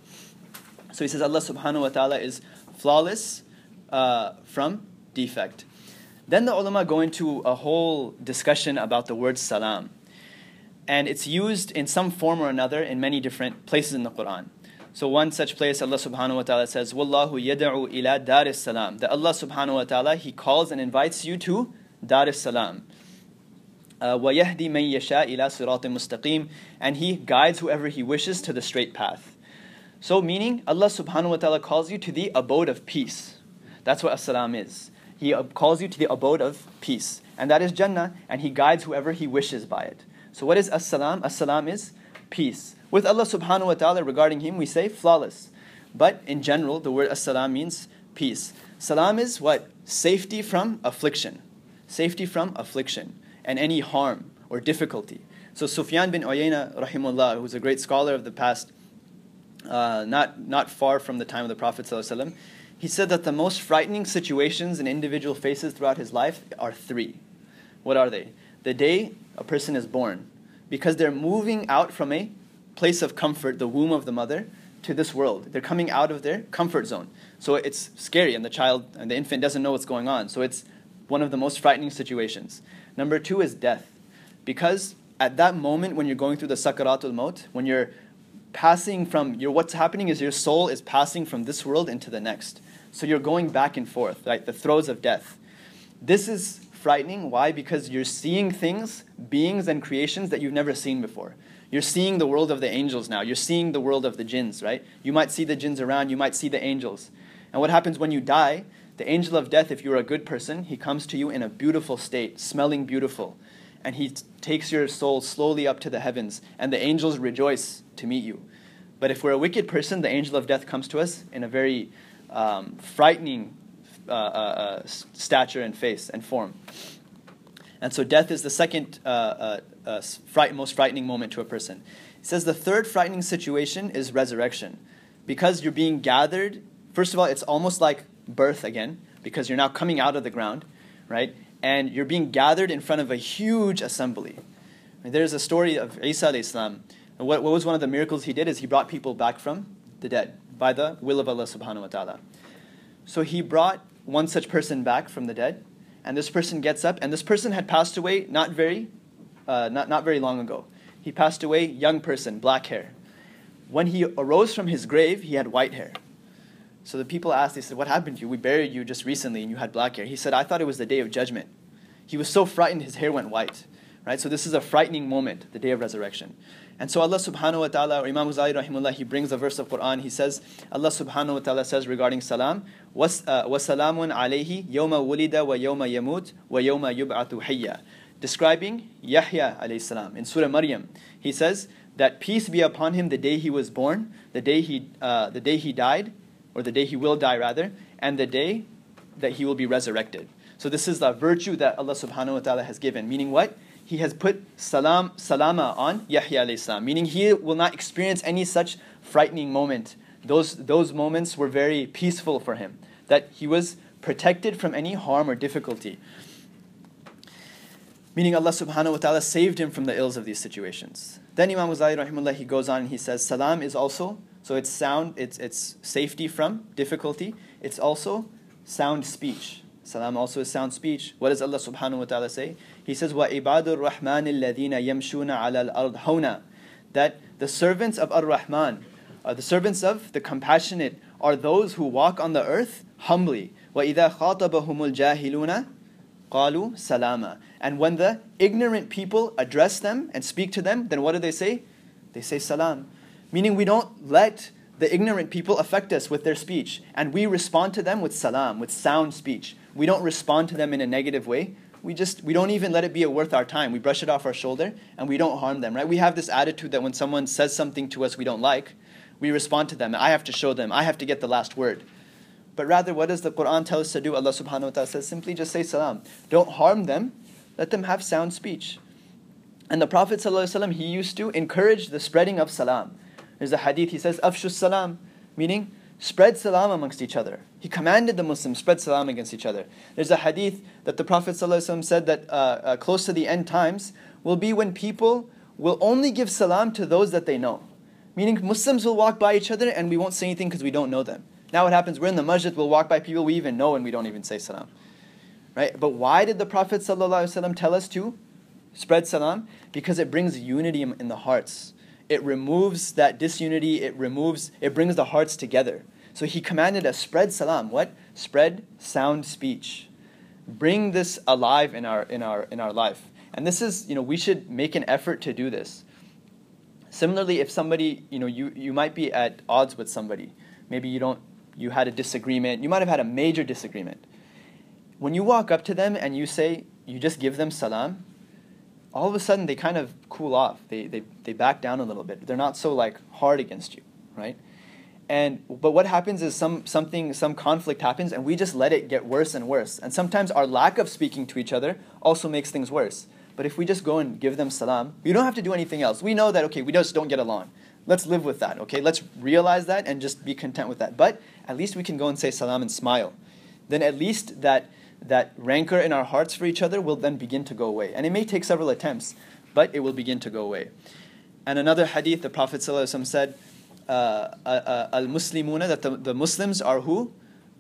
So he says Allah subhanahu wa ta'ala is flawless uh, from defect. Then the ulama go into a whole discussion about the word salam. And it's used in some form or another in many different places in the Quran. So one such place, Allah subhanahu wa ta'ala says, Wallahu yad'u ila dar salam. That Allah subhanahu wa ta'ala, He calls and invites you to Dar es Salam. Uh, وَيَهْدِي مَن يَشَاء إِلَى صِرَاطٍ مُسْتَقِيمٍ And He guides whoever He wishes to the straight path. So meaning, Allah subhanahu wa ta'ala calls you to the abode of peace. That's what as-salam is. He calls you to the abode of peace. And that is Jannah, and He guides whoever He wishes by it. So what is as-salam? As-salam is peace. With Allah subhanahu wa ta'ala regarding Him, we say flawless. But in general, the word as-salam means peace. Salam is what? Safety from affliction safety from affliction and any harm or difficulty. So Sufyan bin Uyayna, rahimullah, who's a great scholar of the past, uh, not, not far from the time of the Prophet he said that the most frightening situations an individual faces throughout his life are three. What are they? The day a person is born, because they're moving out from a place of comfort, the womb of the mother, to this world. They're coming out of their comfort zone. So it's scary, and the child and the infant doesn't know what's going on. So it's one of the most frightening situations. Number two is death. Because at that moment when you're going through the sakaratul maut, when you're passing from your what's happening is your soul is passing from this world into the next. So you're going back and forth, right? The throes of death. This is frightening. Why? Because you're seeing things, beings and creations that you've never seen before. You're seeing the world of the angels now. You're seeing the world of the jinns, right? You might see the jinns around, you might see the angels. And what happens when you die? The angel of death, if you're a good person, he comes to you in a beautiful state, smelling beautiful. And he t- takes your soul slowly up to the heavens, and the angels rejoice to meet you. But if we're a wicked person, the angel of death comes to us in a very um, frightening uh, uh, uh, stature and face and form. And so death is the second uh, uh, uh, fright, most frightening moment to a person. It says the third frightening situation is resurrection. Because you're being gathered, first of all, it's almost like birth again, because you're now coming out of the ground, right? And you're being gathered in front of a huge assembly. There's a story of Isa Islam. What, what was one of the miracles he did is he brought people back from the dead by the will of Allah subhanahu wa ta'ala. So he brought one such person back from the dead, and this person gets up, and this person had passed away not very, uh, not, not very long ago. He passed away, young person, black hair. When he arose from his grave, he had white hair. So the people asked, they said, What happened to you? We buried you just recently and you had black hair. He said, I thought it was the day of judgment. He was so frightened, his hair went white. Right? So this is a frightening moment, the day of resurrection. And so Allah subhanahu wa ta'ala, or Imam Ghazali rahimullah, he brings a verse of Quran. He says, Allah subhanahu wa ta'ala says regarding salam, وَسَلَامٌ عَلَيْهِ يَوْمَ وُلِدَ وَيَوْمَ يَمُوتُ وَيَوْمَ يُبْعَثُ حَيًّا Describing Yahya alayhi salam in Surah Maryam. He says that peace be upon him the day he was born, the day he, uh, the day he died, or the day he will die rather, and the day that he will be resurrected. So this is the virtue that Allah subhanahu wa ta'ala has given. Meaning what? He has put salam salama on Yahya alayhi meaning he will not experience any such frightening moment. Those, those moments were very peaceful for him, that he was protected from any harm or difficulty. Meaning Allah subhanahu wa ta'ala saved him from the ills of these situations. Then Imam Ghazali rahimullah, he goes on and he says, Salam is also so it's sound, it's, it's safety from difficulty. It's also sound speech. Salam also is sound speech. What does Allah subhanahu wa ta'ala say? He says, وَعِبَادُ الرَّحْمَنِ الَّذِينَ يَمْشُونَ عَلَى الْأَرْضِ هَوْنًا That the servants of Ar-Rahman, uh, the servants of the compassionate, are those who walk on the earth humbly. وَإِذَا خَاطَبَهُمُ الْجَاهِلُونَ قَالُوا سَلَامًا And when the ignorant people address them and speak to them, then what do they say? They say salam. Meaning we don't let the ignorant people affect us with their speech. And we respond to them with salam, with sound speech. We don't respond to them in a negative way. We just we don't even let it be worth our time. We brush it off our shoulder and we don't harm them, right? We have this attitude that when someone says something to us we don't like, we respond to them. I have to show them. I have to get the last word. But rather, what does the Quran tell us to do? Allah subhanahu wa ta'ala says, simply just say salam. Don't harm them. Let them have sound speech. And the Prophet ﷺ, he used to encourage the spreading of salam. There's a hadith, he says, Afshus salam, meaning spread salam amongst each other. He commanded the Muslims spread salam against each other. There's a hadith that the Prophet ﷺ said that uh, uh, close to the end times will be when people will only give salam to those that they know. Meaning Muslims will walk by each other and we won't say anything because we don't know them. Now what happens, we're in the masjid, we'll walk by people we even know and we don't even say salam. Right? But why did the Prophet ﷺ tell us to spread salam? Because it brings unity in the hearts it removes that disunity, it removes, it brings the hearts together. So he commanded us spread salam. What? Spread sound speech. Bring this alive in our in our in our life. And this is, you know, we should make an effort to do this. Similarly, if somebody, you know, you, you might be at odds with somebody. Maybe you don't you had a disagreement, you might have had a major disagreement. When you walk up to them and you say, you just give them salam, all of a sudden they kind of cool off. They, they, they back down a little bit. They're not so like hard against you, right? And but what happens is some something some conflict happens and we just let it get worse and worse. And sometimes our lack of speaking to each other also makes things worse. But if we just go and give them salam, we don't have to do anything else. We know that okay, we just don't get along. Let's live with that, okay? Let's realize that and just be content with that. But at least we can go and say salam and smile. Then at least that that rancor in our hearts for each other will then begin to go away. And it may take several attempts, but it will begin to go away. And another hadith, the Prophet ﷺ said, uh, uh, uh, Al Muslimuna, that the, the Muslims are who?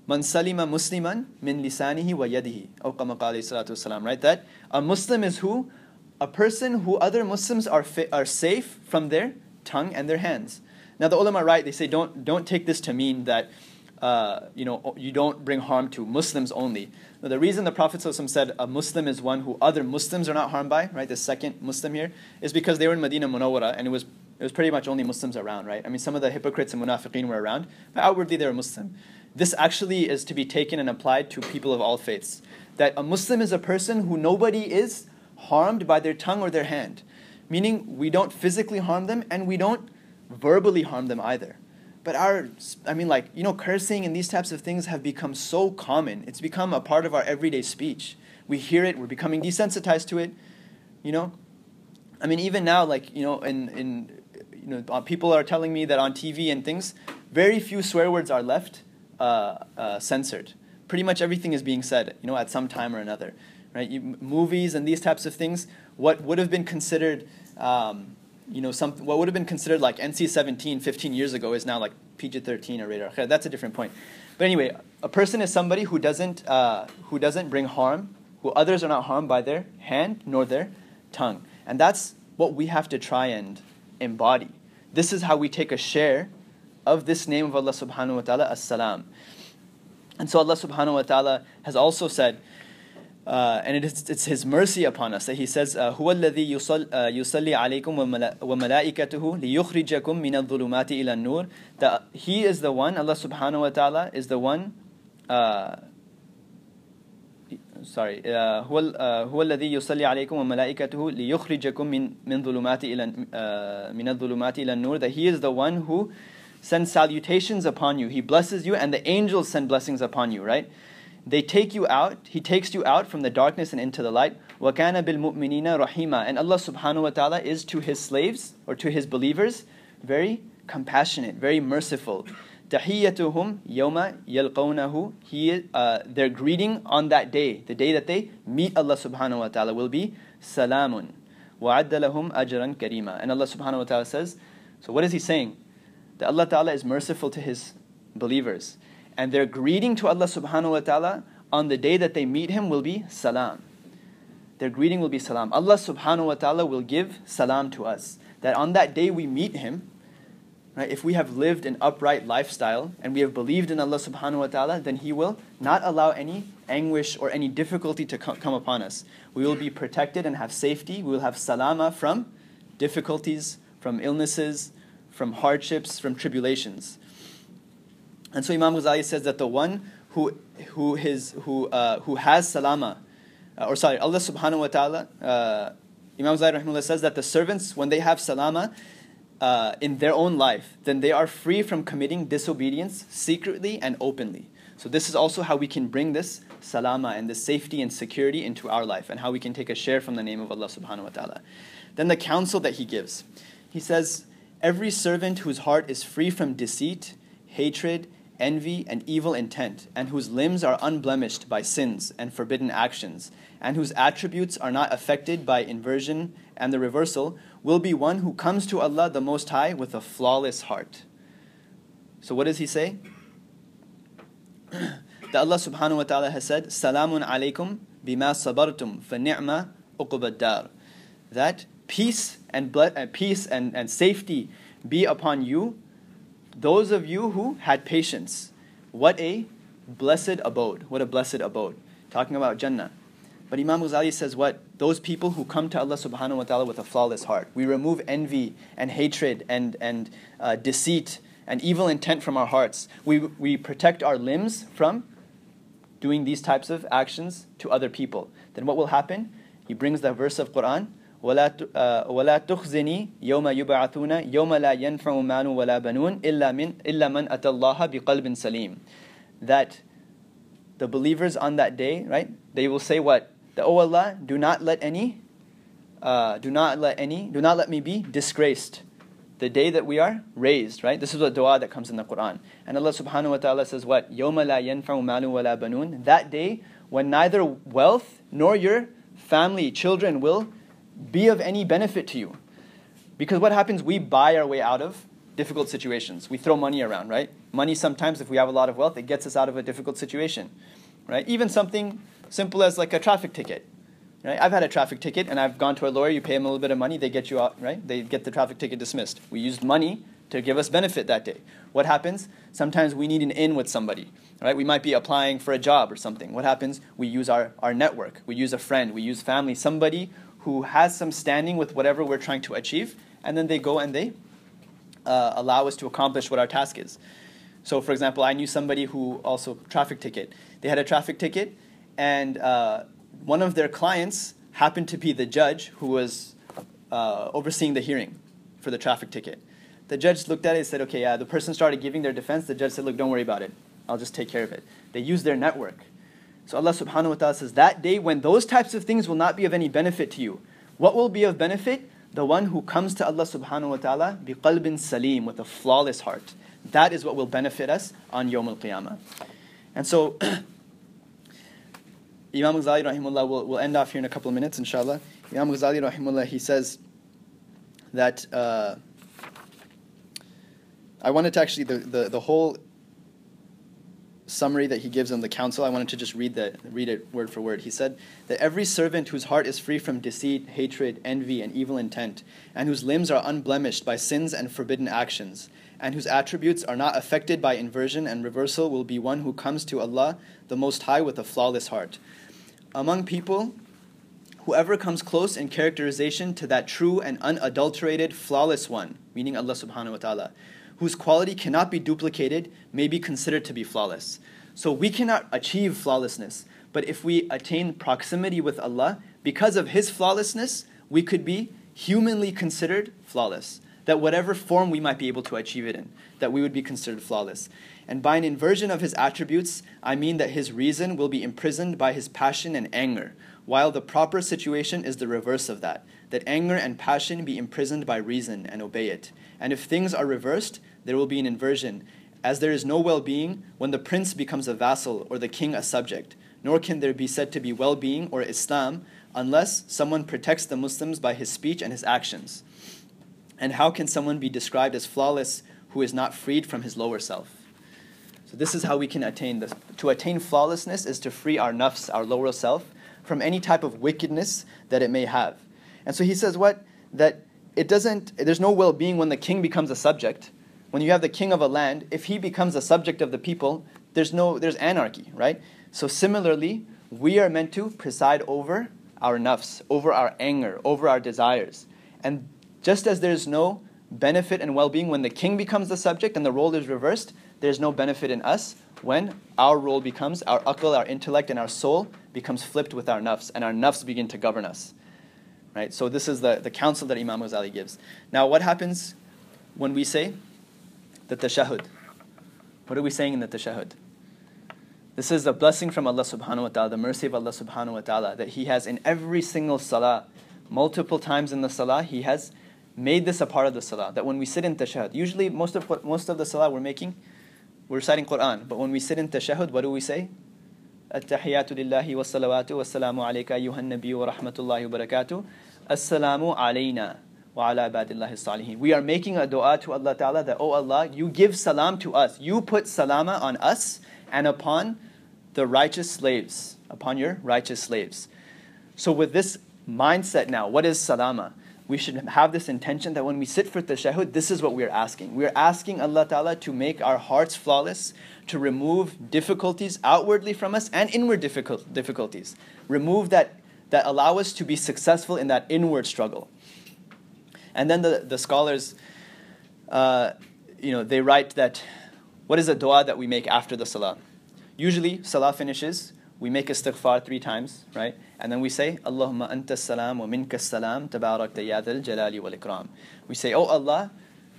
Man salima musliman min lisanihi wa yadihi. Right? That a Muslim is who? A person who other Muslims are, fi- are safe from their tongue and their hands. Now the ulama write, they say don't, don't take this to mean that uh, you know, you don't bring harm to Muslims only. The reason the Prophet said a Muslim is one who other Muslims are not harmed by, right? The second Muslim here is because they were in Medina Munawwara and it was it was pretty much only Muslims around, right? I mean, some of the hypocrites and munafiqeen were around, but outwardly they were Muslim. This actually is to be taken and applied to people of all faiths. That a Muslim is a person who nobody is harmed by their tongue or their hand, meaning we don't physically harm them and we don't verbally harm them either. But our, I mean, like, you know, cursing and these types of things have become so common. It's become a part of our everyday speech. We hear it, we're becoming desensitized to it, you know? I mean, even now, like, you know, in, in you know, uh, people are telling me that on TV and things, very few swear words are left uh, uh, censored. Pretty much everything is being said, you know, at some time or another, right? You, movies and these types of things, what would have been considered, um, you know, some, what would have been considered like NC-17 15 years ago is now like PG-13 or rated R. That's a different point. But anyway, a person is somebody who doesn't, uh, who doesn't bring harm, who others are not harmed by their hand nor their tongue. And that's what we have to try and embody. This is how we take a share of this name of Allah subhanahu wa ta'ala, as-salam. And so Allah subhanahu wa ta'ala has also said, uh, and it is, it's His mercy upon us that He says, "هو الذي يصلي عليكم وملائكته ليخرجكم من الظلمات إلى النور." That He is the one, Allah Subhanahu wa Taala is the one. Uh, sorry, uh, هو هو الذي يصلي عليكم وملائكته ليخرجكم من من ظلمات إلى من الظلمات إلى النور. That He is the one who sends salutations upon you. He blesses you, and the angels send blessings upon you. Right? They take you out, He takes you out from the darkness and into the light. وَكَانَ بِالْمُؤْمِنِينَ رَحِيمًا And Allah subhanahu wa ta'ala is to His slaves, or to His believers, very compassionate, very merciful. تَحِيَّتُهُمْ يَوْمَ يَلْقَوْنَهُ he, uh, Their greeting on that day, the day that they meet Allah subhanahu wa ta'ala, will be salamun. وَعَدَّ لَهُمْ أَجْرًا كَرِيمًا And Allah subhanahu wa ta'ala says, so what is He saying? That Allah ta'ala is merciful to His believers and their greeting to Allah subhanahu wa ta'ala on the day that they meet Him will be salam. Their greeting will be salam. Allah subhanahu wa ta'ala will give salam to us. That on that day we meet Him, right, if we have lived an upright lifestyle and we have believed in Allah subhanahu wa ta'ala, then He will not allow any anguish or any difficulty to come upon us. We will be protected and have safety. We will have salama from difficulties, from illnesses, from hardships, from tribulations. And so Imam Ghazali says that the one who, who, his, who, uh, who has salama, uh, or sorry, Allah subhanahu wa ta'ala, uh, Imam Ghazali says that the servants, when they have salama uh, in their own life, then they are free from committing disobedience secretly and openly. So this is also how we can bring this salama and this safety and security into our life and how we can take a share from the name of Allah subhanahu wa ta'ala. Then the counsel that he gives. He says, Every servant whose heart is free from deceit, hatred, envy, and evil intent, and whose limbs are unblemished by sins and forbidden actions, and whose attributes are not affected by inversion and the reversal, will be one who comes to Allah the Most High with a flawless heart. So, what does he say? that Allah subhanahu wa ta'ala has said, Salamun alaykum bima sabartum fa ni'ma That peace and blood, uh, peace and, and safety be upon you those of you who had patience, what a blessed abode. What a blessed abode. Talking about Jannah. But Imam Ghazali says what? Those people who come to Allah subhanahu wa ta'ala with a flawless heart. We remove envy and hatred and, and uh, deceit and evil intent from our hearts. We, we protect our limbs from doing these types of actions to other people. Then what will happen? He brings the verse of Quran ولا ولا تخزني يوم يبعثون يوم لا ينفع مال ولا بنون إلا من إلا من أتى الله بقلب سليم that the believers on that day right they will say what that oh Allah do not let any uh, do not let any do not let me be disgraced the day that we are raised right this is a dua that comes in the Quran and Allah subhanahu wa ta'ala says what يوم لا ينفع مال ولا بنون that day when neither wealth nor your family children will be of any benefit to you. Because what happens, we buy our way out of difficult situations. We throw money around, right? Money sometimes, if we have a lot of wealth, it gets us out of a difficult situation, right? Even something simple as like a traffic ticket, right? I've had a traffic ticket and I've gone to a lawyer, you pay them a little bit of money, they get you out, right? They get the traffic ticket dismissed. We used money to give us benefit that day. What happens? Sometimes we need an in with somebody, right? We might be applying for a job or something. What happens? We use our, our network, we use a friend, we use family, somebody who has some standing with whatever we're trying to achieve, and then they go and they uh, allow us to accomplish what our task is. So, for example, I knew somebody who also traffic ticket. They had a traffic ticket, and uh, one of their clients happened to be the judge who was uh, overseeing the hearing for the traffic ticket. The judge looked at it and said, "Okay, yeah." The person started giving their defense. The judge said, "Look, don't worry about it. I'll just take care of it." They used their network. So Allah Subhanahu wa Taala says that day when those types of things will not be of any benefit to you, what will be of benefit? The one who comes to Allah Subhanahu wa Taala biqalbin salim with a flawless heart. That is what will benefit us on Yawm al Qiyamah. And so, Imam Ghazali rahimullah will, we'll end off here in a couple of minutes, inshallah. Imam Ghazali rahimullah, he says that uh, I wanted to actually, the, the, the whole summary that he gives on the counsel, I wanted to just read, the, read it word for word. He said that every servant whose heart is free from deceit, hatred, envy, and evil intent, and whose limbs are unblemished by sins and forbidden actions, and whose attributes are not affected by inversion and reversal will be one who comes to Allah the Most High with a flawless heart. Among people, whoever comes close in characterization to that true and unadulterated flawless one, meaning Allah subhanahu wa ta'ala, whose quality cannot be duplicated, may be considered to be flawless. So we cannot achieve flawlessness, but if we attain proximity with Allah, because of His flawlessness, we could be humanly considered flawless that whatever form we might be able to achieve it in, that we would be considered flawless. And by an inversion of his attributes, I mean that his reason will be imprisoned by his passion and anger, while the proper situation is the reverse of that, that anger and passion be imprisoned by reason and obey it. And if things are reversed, there will be an inversion, as there is no well being when the prince becomes a vassal or the king a subject, nor can there be said to be well being or Islam unless someone protects the Muslims by his speech and his actions. And how can someone be described as flawless who is not freed from his lower self? So this is how we can attain this. To attain flawlessness is to free our nafs, our lower self, from any type of wickedness that it may have. And so he says what? That it doesn't there's no well-being when the king becomes a subject. When you have the king of a land, if he becomes a subject of the people, there's no there's anarchy, right? So similarly, we are meant to preside over our nafs, over our anger, over our desires. And just as there's no benefit and well being when the king becomes the subject and the role is reversed, there's no benefit in us when our role becomes, our akal, our intellect, and our soul becomes flipped with our nafs, and our nafs begin to govern us. Right? So, this is the, the counsel that Imam Ghazali gives. Now, what happens when we say the tashahud? What are we saying in the tashahud? This is a blessing from Allah subhanahu wa ta'ala, the mercy of Allah subhanahu wa ta'ala, that He has in every single salah, multiple times in the salah, He has made this a part of the salah. That when we sit in tashahud, usually most of most of the salah we're making, we're reciting Quran. But when we sit in tashahud, what do we say? التحيات لله والصلوات والسلام عليك أيها النبي ورحمة الله وبركاته السلام علينا وعلى عباد الله الصالحين We are making a dua to Allah Ta'ala that, Oh Allah, you give salam to us. You put salama on us and upon the righteous slaves, upon your righteous slaves. So with this mindset now, what is salama? We should have this intention that when we sit for tashahud, this is what we are asking. We are asking Allah Ta'ala to make our hearts flawless, to remove difficulties outwardly from us and inward difficult, difficulties. Remove that, that allow us to be successful in that inward struggle. And then the, the scholars, uh, you know, they write that what is a dua that we make after the salah? Usually, salah finishes, we make istighfar three times, right? And then we say, Allahumma anta salam wa minka salam tabarak ya dal jalali wal ikram. We say, Oh Allah,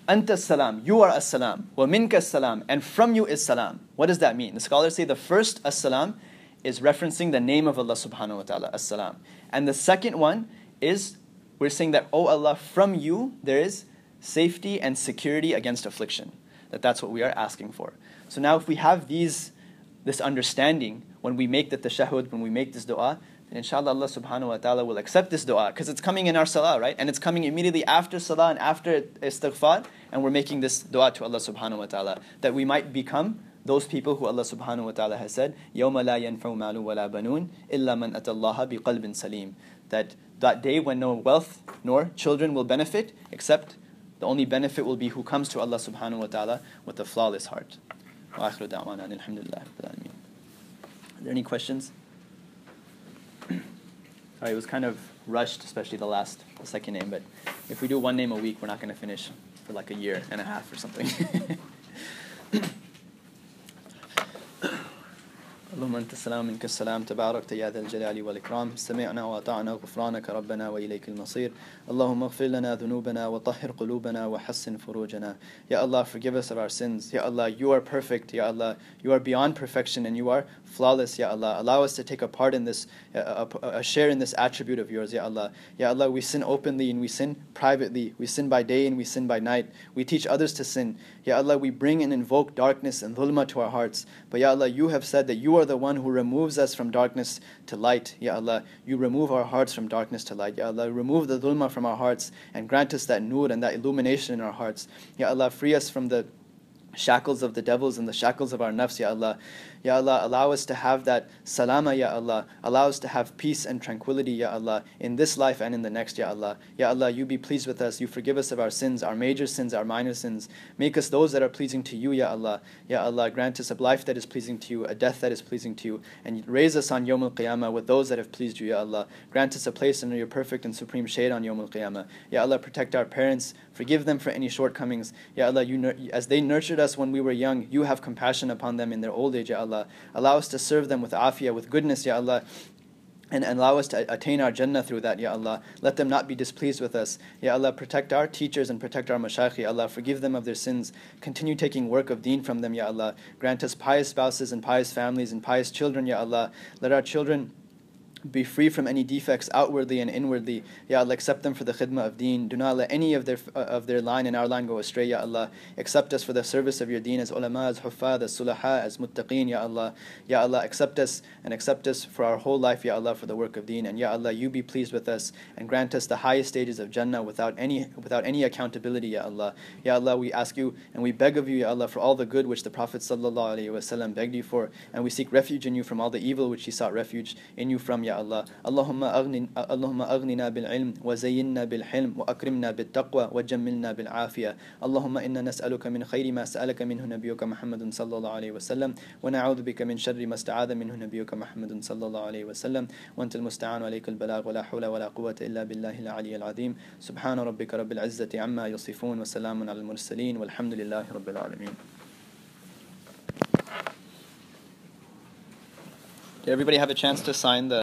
anta salam, you are as-salam, wa minka salam, and from you is salam. What does that mean? The scholars say the first as-salam is referencing the name of Allah subhanahu wa ta'ala, as-salam. And the second one is, we're saying that, Oh Allah, from you there is safety and security against affliction. That that's what we are asking for. So now if we have these, this understanding, when we make the tashahud, when we make this dua, then inshallah Allah subhanahu wa ta'ala will accept this dua because it's coming in our salah, right? And it's coming immediately after salah and after istighfar, and we're making this dua to Allah subhanahu wa ta'ala that we might become those people who Allah subhanahu wa ta'ala has said, يَوْمَ لَا يَنْفَوْ مَالٌ وَلَا بَنُونَ إِلَّا مَنْ أَتَى اللَّهَ بِقَلْبٍ سَلِيمٍ That that day when no wealth nor children will benefit except The only benefit will be who comes to Allah subhanahu wa ta'ala with a flawless heart. وآخر دعوانا أن الحمد لله رب العالمين. any questions? Sorry, it was kind of rushed, especially the last, the second name. But if we do one name a week, we're not going to finish for like a year and a half or something. اللهم انت السلام منك السلام تباركت يا ذا الجلال والاكرام سمعنا واطعنا غفرانك ربنا واليك المصير اللهم اغفر لنا ذنوبنا وطهر قلوبنا وحسن فروجنا Ya Allah forgive us of our sins Ya Allah you are perfect Ya Allah you are beyond perfection and you are flawless Ya Allah allow us to take a part in this a, a, a share in this attribute of yours Ya Allah Ya Allah we sin openly and we sin privately we sin by day and we sin by night we teach others to sin Ya Allah we bring and invoke darkness and dhulma to our hearts but Ya Allah you have said that you are the one who removes us from darkness to light. Ya Allah, you remove our hearts from darkness to light. Ya Allah, remove the dhulma from our hearts and grant us that nur and that illumination in our hearts. Ya Allah, free us from the shackles of the devils and the shackles of our nafs, Ya Allah. Ya Allah, allow us to have that salama, Ya Allah. Allow us to have peace and tranquility, Ya Allah, in this life and in the next, Ya Allah. Ya Allah, you be pleased with us. You forgive us of our sins, our major sins, our minor sins. Make us those that are pleasing to you, Ya Allah. Ya Allah, grant us a life that is pleasing to you, a death that is pleasing to you, and raise us on Yawm al-Qiyamah with those that have pleased you, Ya Allah. Grant us a place under your perfect and supreme shade on Yawm al-Qiyamah. Ya Allah, protect our parents, forgive them for any shortcomings. Ya Allah, you, as they nurtured us when we were young, you have compassion upon them in their old age, Ya Allah. Allow us to serve them with afiyah, with goodness, Ya Allah. And, and allow us to attain our Jannah through that, Ya Allah. Let them not be displeased with us. Ya Allah, protect our teachers and protect our mashayikh, Ya Allah. Forgive them of their sins. Continue taking work of deen from them, Ya Allah. Grant us pious spouses and pious families and pious children, Ya Allah. Let our children be free from any defects outwardly and inwardly. Ya Allah, accept them for the khidmah of deen. Do not let any of their uh, of their line and our line go astray, Ya Allah. Accept us for the service of your deen as ulama, as huffaz, as sulaha, as muttaqeen, Ya Allah. Ya Allah, accept us and accept us for our whole life, Ya Allah, for the work of deen. And Ya Allah, you be pleased with us and grant us the highest stages of Jannah without any without any accountability, Ya Allah. Ya Allah, we ask you and we beg of you, Ya Allah, for all the good which the Prophet sallallahu alaihi wasallam begged you for, and we seek refuge in you from all the evil which he sought refuge in you from, Ya Allah. اللهم أغن اللهم أغننا بالعلم وزينا بالحلم وأكرمنا بالتقوى وجملنا بالعافية. اللهم إنا نسألك من خير ما سألك منه نبيك محمد صلى الله عليه وسلم. ونعوذ بك من شر ما استعاذ منه نبيك محمد صلى الله عليه وسلم. وأنت المستعان عليك البلاغ. ولا حول ولا قوة إلا بالله العلي العظيم. سبحان ربك رب العزة عما يصفون وسلام على المرسلين. والحمد لله رب العالمين. Did everybody have a chance to sign the